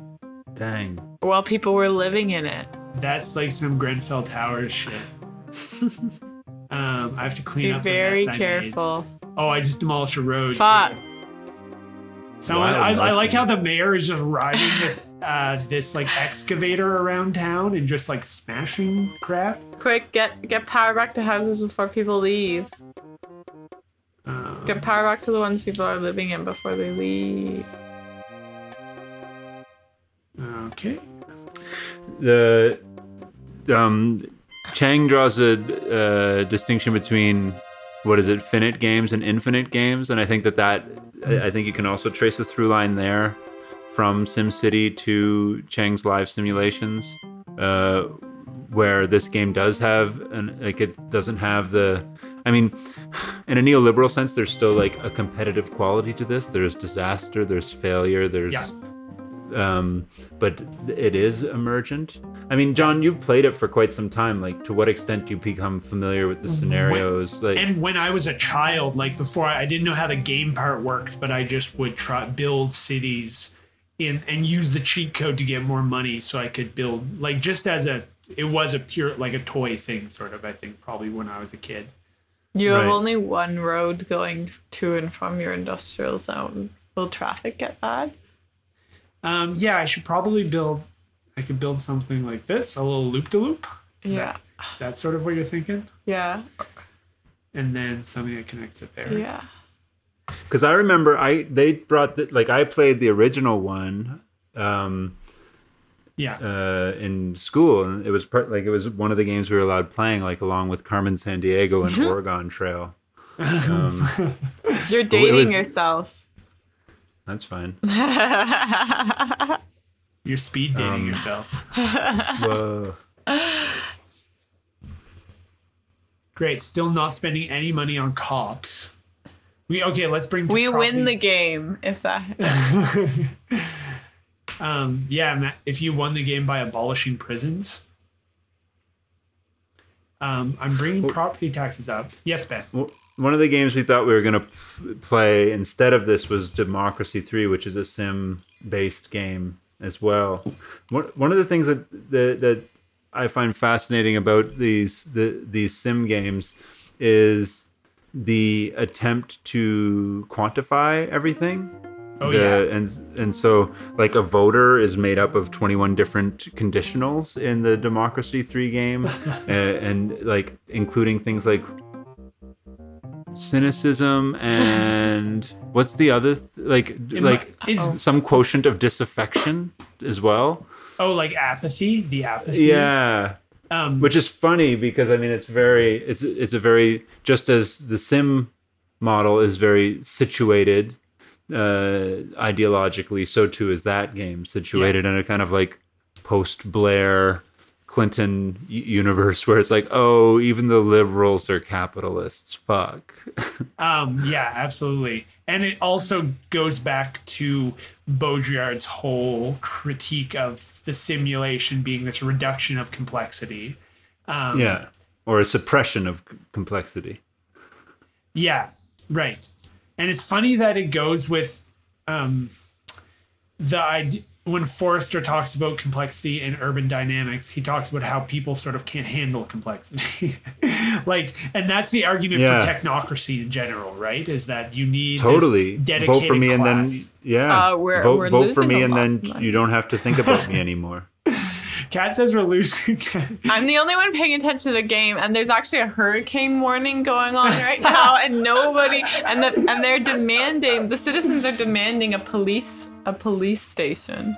Dang. While people were living in it. That's like some Grenfell Towers shit. um, I have to clean Be up. the very mess I made. careful. Oh, I just demolished a road. Fuck. too. Someone, Wild I, I like how the mayor is just riding this uh, this like excavator around town and just like smashing crap. Quick, get get power back to houses before people leave. Uh, Get power back to the ones people are living in before they leave. okay. the um, Cheng draws a uh, distinction between what is it, finite games and infinite games, and I think that that I I think you can also trace a through line there from SimCity to Cheng's live simulations, uh, where this game does have an like it doesn't have the. I mean, in a neoliberal sense, there's still like a competitive quality to this. There's disaster, there's failure, there's Yeah. um, but it is emergent. I mean, John, you've played it for quite some time. Like, to what extent do you become familiar with the scenarios? Like, And when I was a child, like before, I didn't know how the game part worked, but I just would try build cities in and use the cheat code to get more money, so I could build like just as a. It was a pure like a toy thing, sort of. I think probably when I was a kid. You have only one road going to and from your industrial zone. Will traffic get bad? Um, yeah, I should probably build. I could build something like this, a little loop to loop. Yeah. That's sort of what you're thinking, Yeah. and then something that connects it there. Yeah. because I remember I they brought the, like I played the original one, um, Yeah. uh, in school, and it was part like it was one of the games we were allowed playing, like along with Carmen Sandiego and Oregon Trail. Um, You're dating was- yourself. that's fine. You're speed dating Um, yourself. Whoa. Great. Still not spending any money on cops. We okay. Let's bring. We win the game if that. Um. Yeah. Matt, if you won the game by abolishing prisons. Um. I'm bringing property taxes up. Yes, Ben. One of the games we thought we were going to play instead of this was Democracy 3, which is a sim based game as well. One of the things that, that, that I find fascinating about these the, these sim games is the attempt to quantify everything. Oh The- yeah. and and so like a voter is made up of 21 different conditionals in the democracy 3 game and, and like including things like cynicism and what's the other th- like Am like I- is- some quotient of disaffection as well Oh, like apathy. The apathy. yeah Um. which is funny because i mean it's very it's it's a very just as the sim model is very situated uh ideologically so too is that game situated in a kind of like post blair clinton universe where it's like oh even the liberals are capitalists fuck Um, yeah, absolutely. And it also goes back to Baudrillard's whole critique of the simulation being this reduction of complexity. Um, yeah or a suppression of complexity Yeah, right. And it's funny that it goes with um, the idea. When Forrester talks about complexity and urban dynamics, he talks about how people sort of can't handle complexity. like, and that's the argument Yeah. for technocracy in general, right? Is that you need totally dedicated vote for me and then yeah Uh, we're- vote, we're vote for me and then money. you don't have to think about me anymore Kat says we're losing. I'm the only one paying attention to the game, and there's actually a hurricane warning going on right now, and nobody and the and they're demanding the citizens are demanding a police a police station.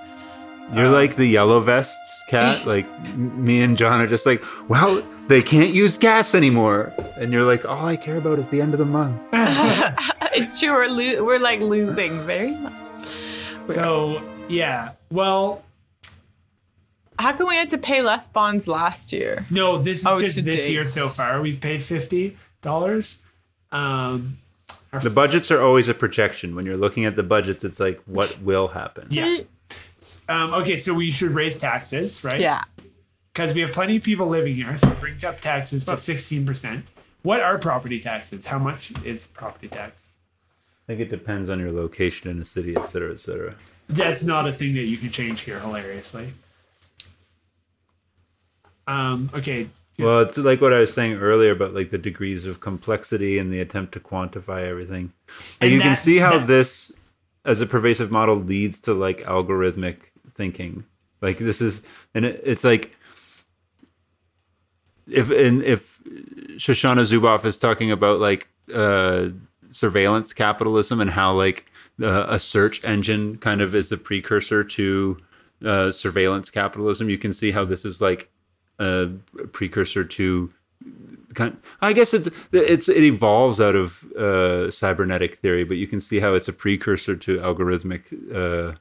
You're uh, like the yellow vests Kat. Like me and John are just like, well, they can't use gas anymore. And you're like, all I care about is the end of the month. It's true, we're lo- we're like losing very much. so yeah, well, How come we had to pay less bonds last year? no, this Oh, just to this year so far we've paid fifty dollars. Um, The budgets are always a projection. When you're looking at the budgets, it's like, what will happen? Yeah. Um, okay, so we should raise taxes, right? Yeah. Because we have plenty of people living here, so bring up taxes to sixteen percent. What are property taxes? How much is property tax? I think it depends on your location in the city, et cetera, et cetera. That's not a thing that you can change here, hilariously. Um, okay. Well, it's like what I was saying earlier about like the degrees of complexity and the attempt to quantify everything. And, you can see how that- this, as a pervasive model, leads to like algorithmic thinking. Like this is, and it, it's like if and if Shoshana Zuboff is talking about like uh, surveillance capitalism and how like uh, a search engine kind of is the precursor to uh, surveillance capitalism, you can see how this is like a precursor to kind I guess it's it's it evolves out of uh, cybernetic theory, but you can see how it's a precursor to algorithmic uh,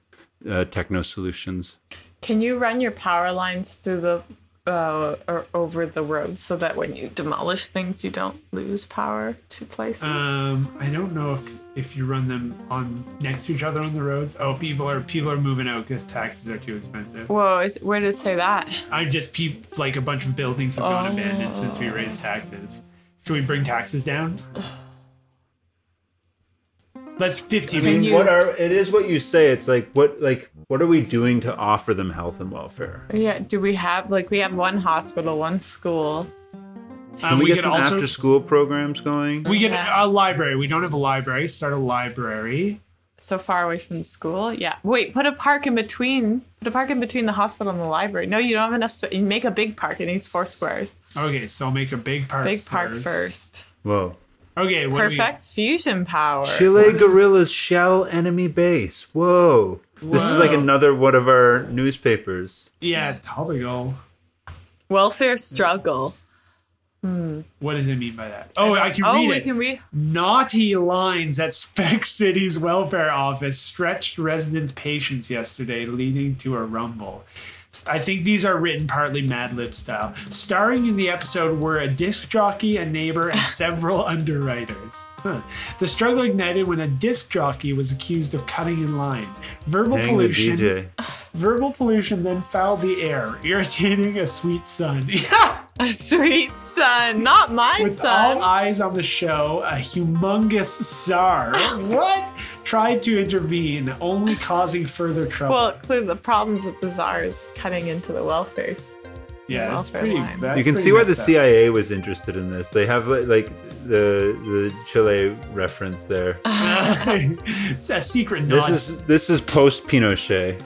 uh, techno solutions. Can you run your power lines through the uh, or over the road so that when you demolish things, you don't lose power to places? Um, I don't know if if you run them on next to each other on the roads. Oh, people are people are moving out because taxes are too expensive. Whoa! Is, where did it say that? I just peep like a bunch of buildings have gone abandoned since we raised taxes. Should we bring taxes down? Let's fifty. Can percent. you- what are it is what you say. It's like what like what are we doing to offer them health and welfare? Yeah. Do we have like we have one hospital, one school? Can Um, we, we get could some also after school programs going? we get Yeah. a library. We don't have a library. Start a library. So far away from the school. Yeah. Wait. Put a park in between. Put a park in between the hospital and the library. No, you don't have enough space. You make a big park. It needs four squares. Okay, so make a big park. Big park first. first. Whoa. Okay, what do we- fusion power. Chile Guerrillas shell enemy base. Whoa. This is like another one of our newspapers. Yeah, topical. Welfare struggle. Hmm. What does it mean by that? Oh, I can oh, read we it. can read. Naughty lines at Spec City's welfare office stretched residents' patience yesterday, leading to a rumble. I think these are written partly Mad Lib style. Starring in the episode were a disc jockey, a neighbor, and several underwriters. Huh. The struggle ignited when a disc jockey was accused of cutting in line. Verbal Hang the pollution. DJ. Verbal pollution then fouled the air, irritating a sweet son. A sweet son, not my With son. all eyes on the show, a humongous czar what tried to intervene, only causing further trouble. well, clearly the problems with the czars cutting into the welfare. yeah, that's welfare pretty. line. That's you can pretty see why the up. CIA was interested in this. They have like, like the the Chile reference there. it's a secret Nod. This is this is post Pinochet.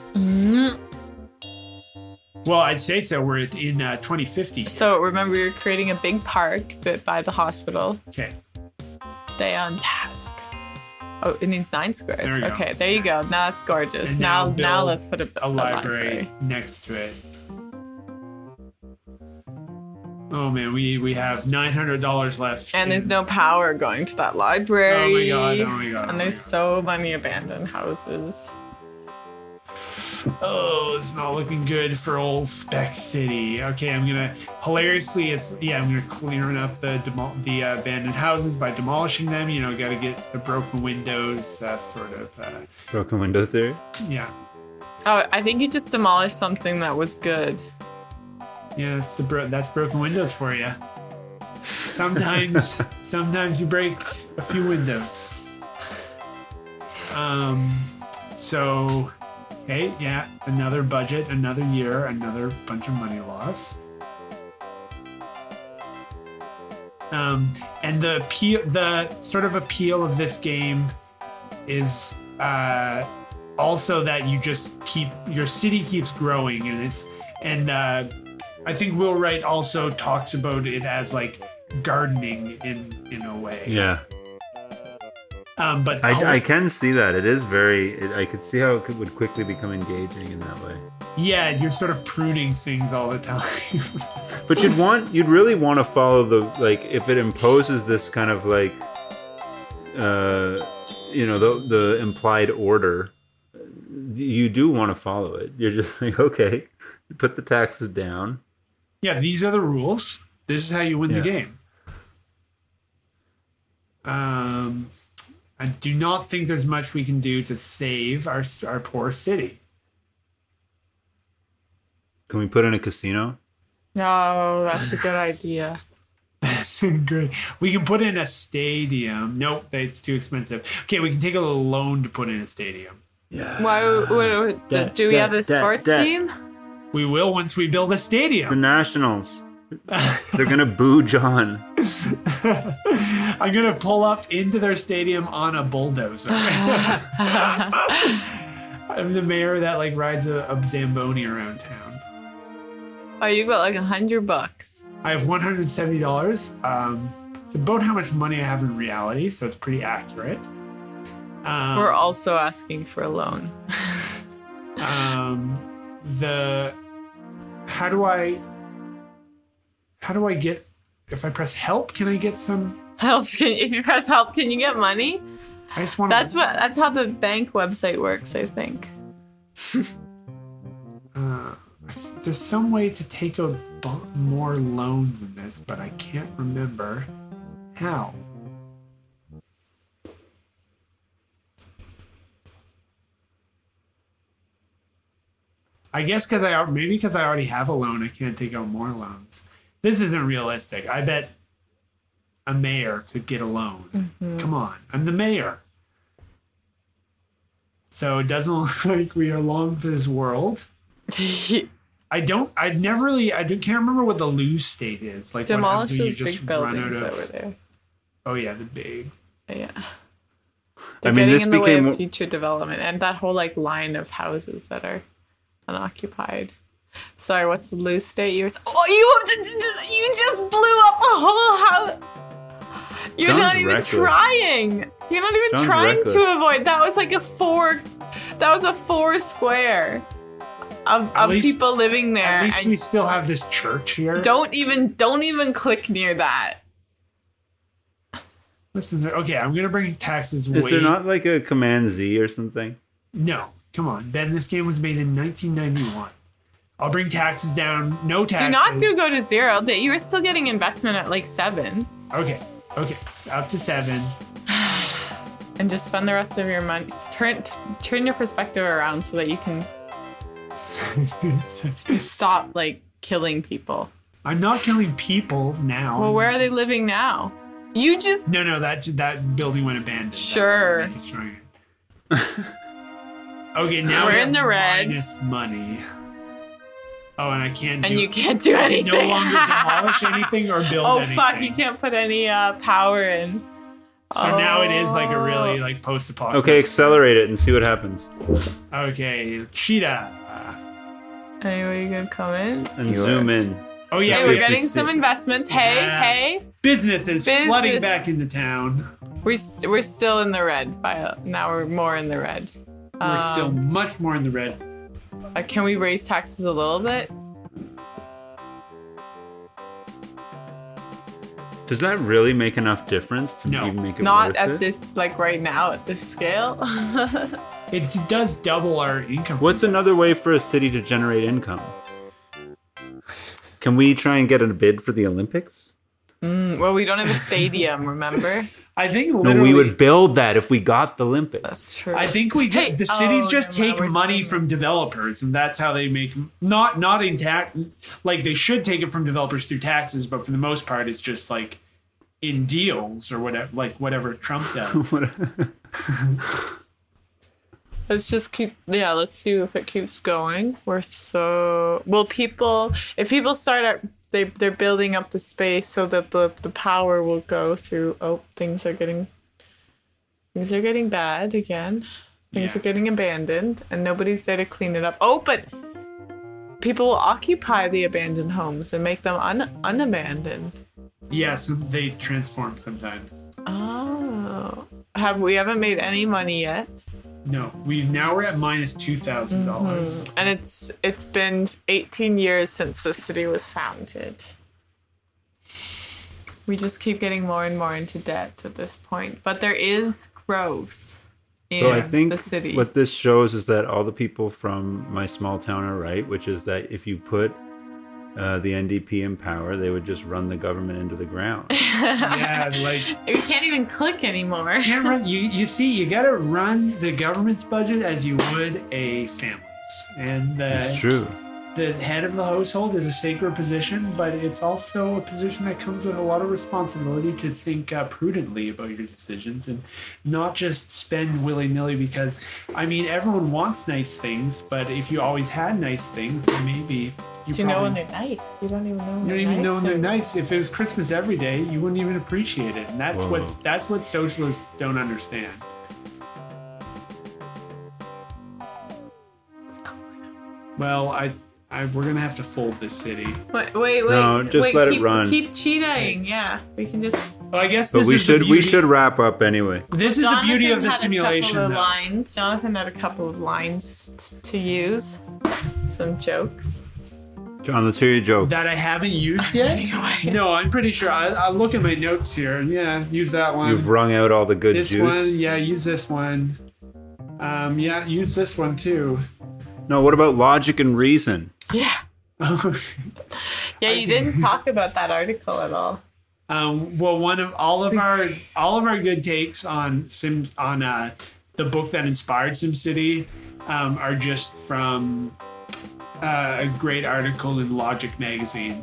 well, I'd say so. We're in uh, 2050. So remember, you're creating a big park bit by the hospital. Okay. Stay on task. Oh, it needs nine squares. There we go. okay, there you go. Now it's gorgeous. And now, now now, let's put a, A library next to it. Oh man, we we have nine hundred dollars left. And there's no power going to that library. Oh my god! Oh my god! oh And my there's God. so many abandoned houses. Oh, it's not looking good for old Spec City. Okay, I'm gonna hilariously, it's yeah, I'm gonna clearing up the demo- the uh, abandoned houses by demolishing them. You know, got to get the broken windows. That sort of uh, Broken window theory. yeah, Oh, I think you just demolished something that was good. Yeah. That's the bro- that's broken windows for you. Sometimes, sometimes you break a few windows. Um, so okay, yeah, another budget, another year, another bunch of money lost. Um, and the appeal, the sort of appeal of this game is uh, also that you just keep your city keeps growing, and it's and uh, I think Will Wright also talks about it as like gardening in in a way. Yeah, Um, but I, I can see that. It is very. It, I could see how it could, would quickly become engaging in that way. yeah, you're sort of pruning things all the time. But you'd want, you'd really want to follow the like if it imposes this kind of like, uh, you know, the the implied order. You do want to follow it. You're just like, okay, put the taxes down. Yeah, these are the rules. This is how you win Yeah. the game. Um, I do not think there's much we can do to save our our poor city. Can we put in a casino? No, that's a good idea. That's great. We can put in a stadium. Nope, it's too expensive. Okay, we can take a little loan to put in a stadium. Yeah. Why? What, what, do, Debt, do we have a debt, debt, sports team? We will once we build a stadium. The. Nationals. They're gonna boo John. I'm gonna pull up into their stadium on a bulldozer. I'm the mayor that like rides a, a zamboni around town. Oh, you've got like a hundred bucks. I have $170. Um, it's about how much money I have in reality, so it's pretty accurate. Um, We're also asking for a loan. um, the how do I how do I get if I press help? Can I get some? Help! Can, if you press help, can you get money? I just want. That's what. That's how the bank website works. I think. Uh, there's some way to take a more loans in this, but I can't remember how. I guess because I maybe because I already have a loan, I can't take out more loans. This isn't realistic. I bet a mayor could get a loan. Mm-hmm. Come on, I'm the mayor. So it doesn't look like we are long for this world. I don't. I never really. I don't, can't remember what the lose state is. Like Demolish happens those big buildings of- over there. Oh yeah, the big. Yeah. They're mean, getting this in the way became- of future development and that whole like line of houses that are unoccupied. Sorry, what's the loose state? You were s- oh, you you just blew up a whole house. You're John's not even reckless. trying. You're not even John's trying reckless. to avoid. That was like a four. That was a four square of, At of least- people living there. At least and we still have this church here. don't even don't even click near that. Listen, okay, I'm gonna bring taxes. Is way- there not like a Command Z or something? No, come on. Ben, this game was made in 1991. I'll bring taxes down. No taxes. Do not do go to zero. That you were still getting investment at like seven, Okay, okay, so up to seven. and just spend the rest of your money. Turn turn your perspective around so that you can stop like killing people. I'm not killing people now. Well, where are they living now? You just No, no, that that building went abandoned. Sure. wasn't me destroying it. okay, now We're we in the red. Minus money. Oh, and I can't. and do, you can't do I anything. no longer demolish anything or build oh anything. fuck! You can't put any uh, power in. So now it is like a Oh. really like post-apocalypse. Okay, accelerate it and see what happens. Okay, cheetah. Anyway, you gonna come in? And You zoom are- in. Oh yeah, Hey, we're getting some investments. Hey, Yeah. hey, business is flooding Business. back into town. we st- we're still in the red. By now, we're more in the red. We're still Um, much more in the red. uh, can we raise taxes a little bit? Does that really make enough difference to No. even make it Not worth at it? this, like right now, at this scale. It does double our income. What's another way for a city to generate income? Can we try and get a bid for the Olympics? well, we don't have a stadium, remember? I think No, we would build that if we got the Olympics. That's true. I think we Hey, the cities oh, just never take money still- from developers, and that's how they make not not in tax. Like they should take it from developers through taxes, but for the most part, it's just like in deals or whatever, like whatever Trump does. Let's just keep. Yeah, let's see if it keeps going. We're so. Well, people. If people start at. They, they're building up the space so that the, the power will go through. Oh, things are getting. Things are getting bad again. Things Yeah. are getting abandoned, and nobody's there to clean it up. Oh, but people will occupy the abandoned homes and make them un, unabandoned. yes, they transform sometimes. Oh, have we haven't made any money yet? No, we've now we're at minus two thousand dollars. Mm-hmm. and it's it's been 18 years since the city was founded. We just keep getting more and more into debt at this point, but there is growth in So I think the city. what this shows is that all the people from my small town are right, which is that if you put uh, the NDP in power, they would just run the government into the ground. yeah, like we can't even click anymore. can't run. You you see, you got to run the government's budget as you would a family's, and the It's true. The head of the household is a sacred position, but it's also a position that comes with a lot of responsibility to think uh, prudently about your decisions and not just spend willy nilly. Because I mean, everyone wants nice things, but if you always had nice things, then maybe you Do you know when they're nice? You don't even know when you they're don't even nice. know when they're nice. If it was Christmas every day, you wouldn't even appreciate it, and that's Whoa. what's that's what socialists don't understand. Well, I, I we're gonna have to fold this city. Wait, wait, wait. No, just wait, let it run. Keep cheating. Yeah, we can just. Well, I guess But this we is the should we should wrap up anyway. This is the beauty of the had simulation. A couple of lines. Jonathan had a couple of lines t- to use. Some jokes. John, let's hear your joke. That I haven't used yet. Anyway. No, I'm pretty sure. I, I'll look at my notes here. Yeah, use that one. You've wrung out all the good this juice. one, yeah, use this one. Um, yeah, use this one too. No, what about logic and reason? Yeah. Yeah, you didn't talk about that article at all. Um, well, one of all of our all of our good takes on sim on uh, the book that inspired SimCity um, are just from uh, a great article in Logic magazine.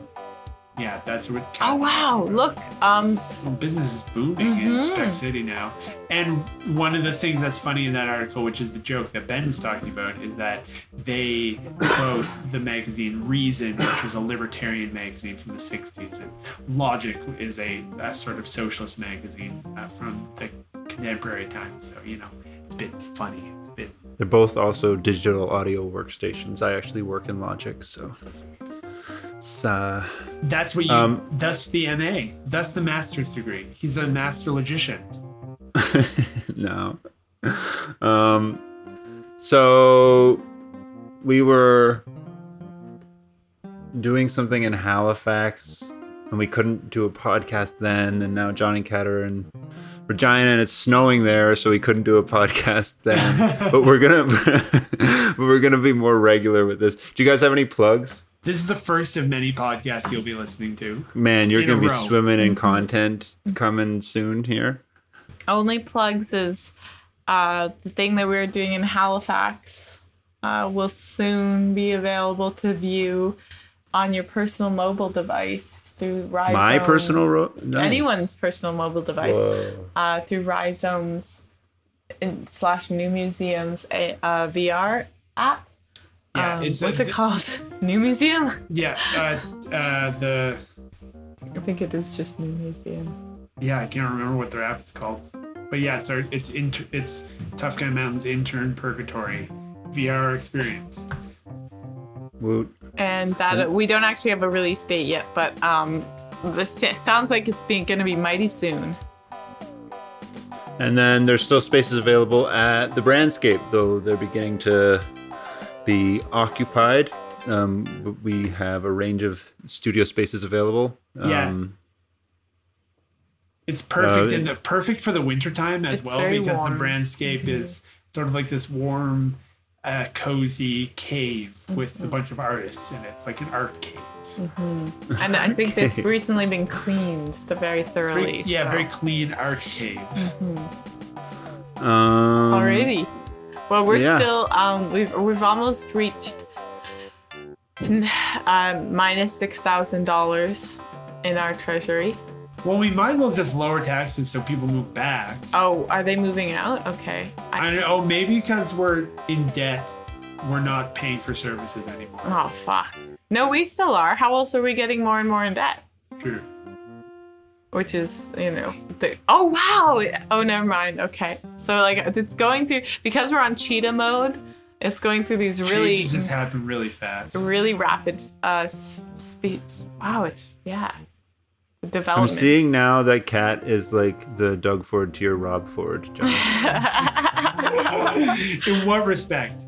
Yeah, that's what. Oh wow! Look, um, Well, business is booming in Mhm. Spec City now. And one of the things that's funny in that article, which is the joke that Ben is talking about, is that they quote the magazine Reason, which was a libertarian magazine from the 60s, and Logic is a, a sort of socialist magazine uh, from the contemporary times. So, you know, it's a bit funny. It's a bit. They're both also digital audio workstations. I actually work in Logic, so uh, That's what you. Um, that's the MA. That's the master's degree. He's a master logician. no. Um, So we were doing something in Halifax and we couldn't do a podcast then and now Johnny Kat and Regina and it's snowing there so we couldn't do a podcast then. but we're gonna but we're gonna be more regular with this. Do you guys have any plugs? This is the first of many podcasts you'll be listening to. Man, you're gonna be row. swimming in content coming soon here. Only plugs is uh, the thing that we're doing in Halifax uh, will soon be available to view on your personal mobile device through Rhizomes. My personal ro- nice. anyone's personal mobile device uh, through Rhizomes in, slash New Museums a uh, VR app. Yeah, Um, it's what's a- it called? New Museum? Yeah, uh, uh, the I think it is just New Museum. yeah, I can't remember what their app is called, but yeah, it's our it's inter, it's Tough Guy Mountain's intern purgatory VR experience. Woot. and that we don't actually have a release date yet, but um, this sounds like it's being going to be mighty soon. And then there's still spaces available at the Brandscape, though they're beginning to be occupied. Um, we have a range of studio spaces available. Yeah. Um, It's perfect Uh, in the perfect for the wintertime as well because warm. the brandscape is sort of like this warm, uh, cozy cave with Mm-hmm. a bunch of artists in it. It's like an art cave. And I think it's recently been cleaned the very thoroughly. Very, yeah, so- very clean art cave. um, already. Well, we're yeah. still um, we've we've almost reached um, minus six thousand dollars in our treasury. Well, we might as well just lower taxes so people move back. Oh, are they moving out? Okay. I, I know oh, maybe because we're in debt, we're not paying for services anymore. oh fuck. No, we still are. How else are we getting more and more in debt? True. Which is you know the oh wow oh never mind okay so like it's going through because we're on cheetah mode it's going through these really Changes just happen really fast. really rapid uh speeds wow it's yeah development I'm seeing now that Kat is like the Doug Ford to your Rob Ford. John. in what respect?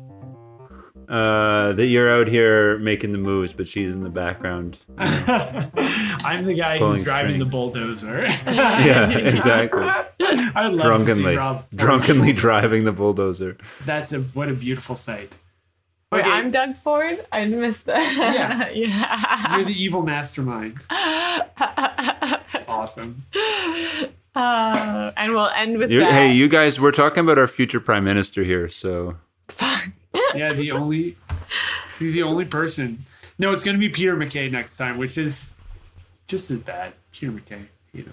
Uh, that you're out here making the moves, but she's in the background. I'm the guy who's driving strings. the bulldozer. yeah, exactly. I would love to see drunkenly, Rob. Drunkenly driving the bulldozer. That's a what a beautiful sight. wait Okay. i'm doug ford i missed that yeah yeah. You're the evil mastermind. awesome. Uh, and we'll end with You- that hey, you guys, we're talking about our future prime minister here, so Yeah, the only he's the only person. No, it's gonna be Peter MacKay next time, which is just as bad. Peter MacKay, you know.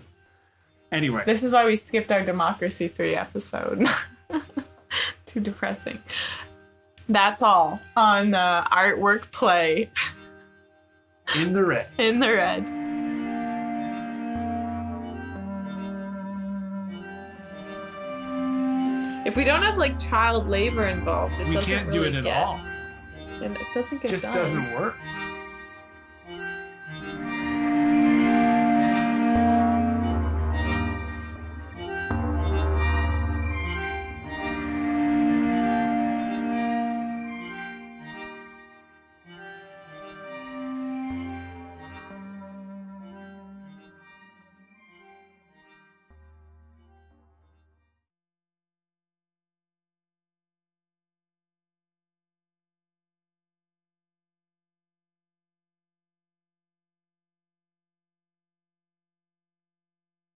Anyway, This is why we skipped our Democracy 3 episode. Too depressing. That's all on uh, artwork play in the red. in the red. If we don't have like child labor involved, it We doesn't can't do it at get, all. It, it doesn't get done. Just done. doesn't work.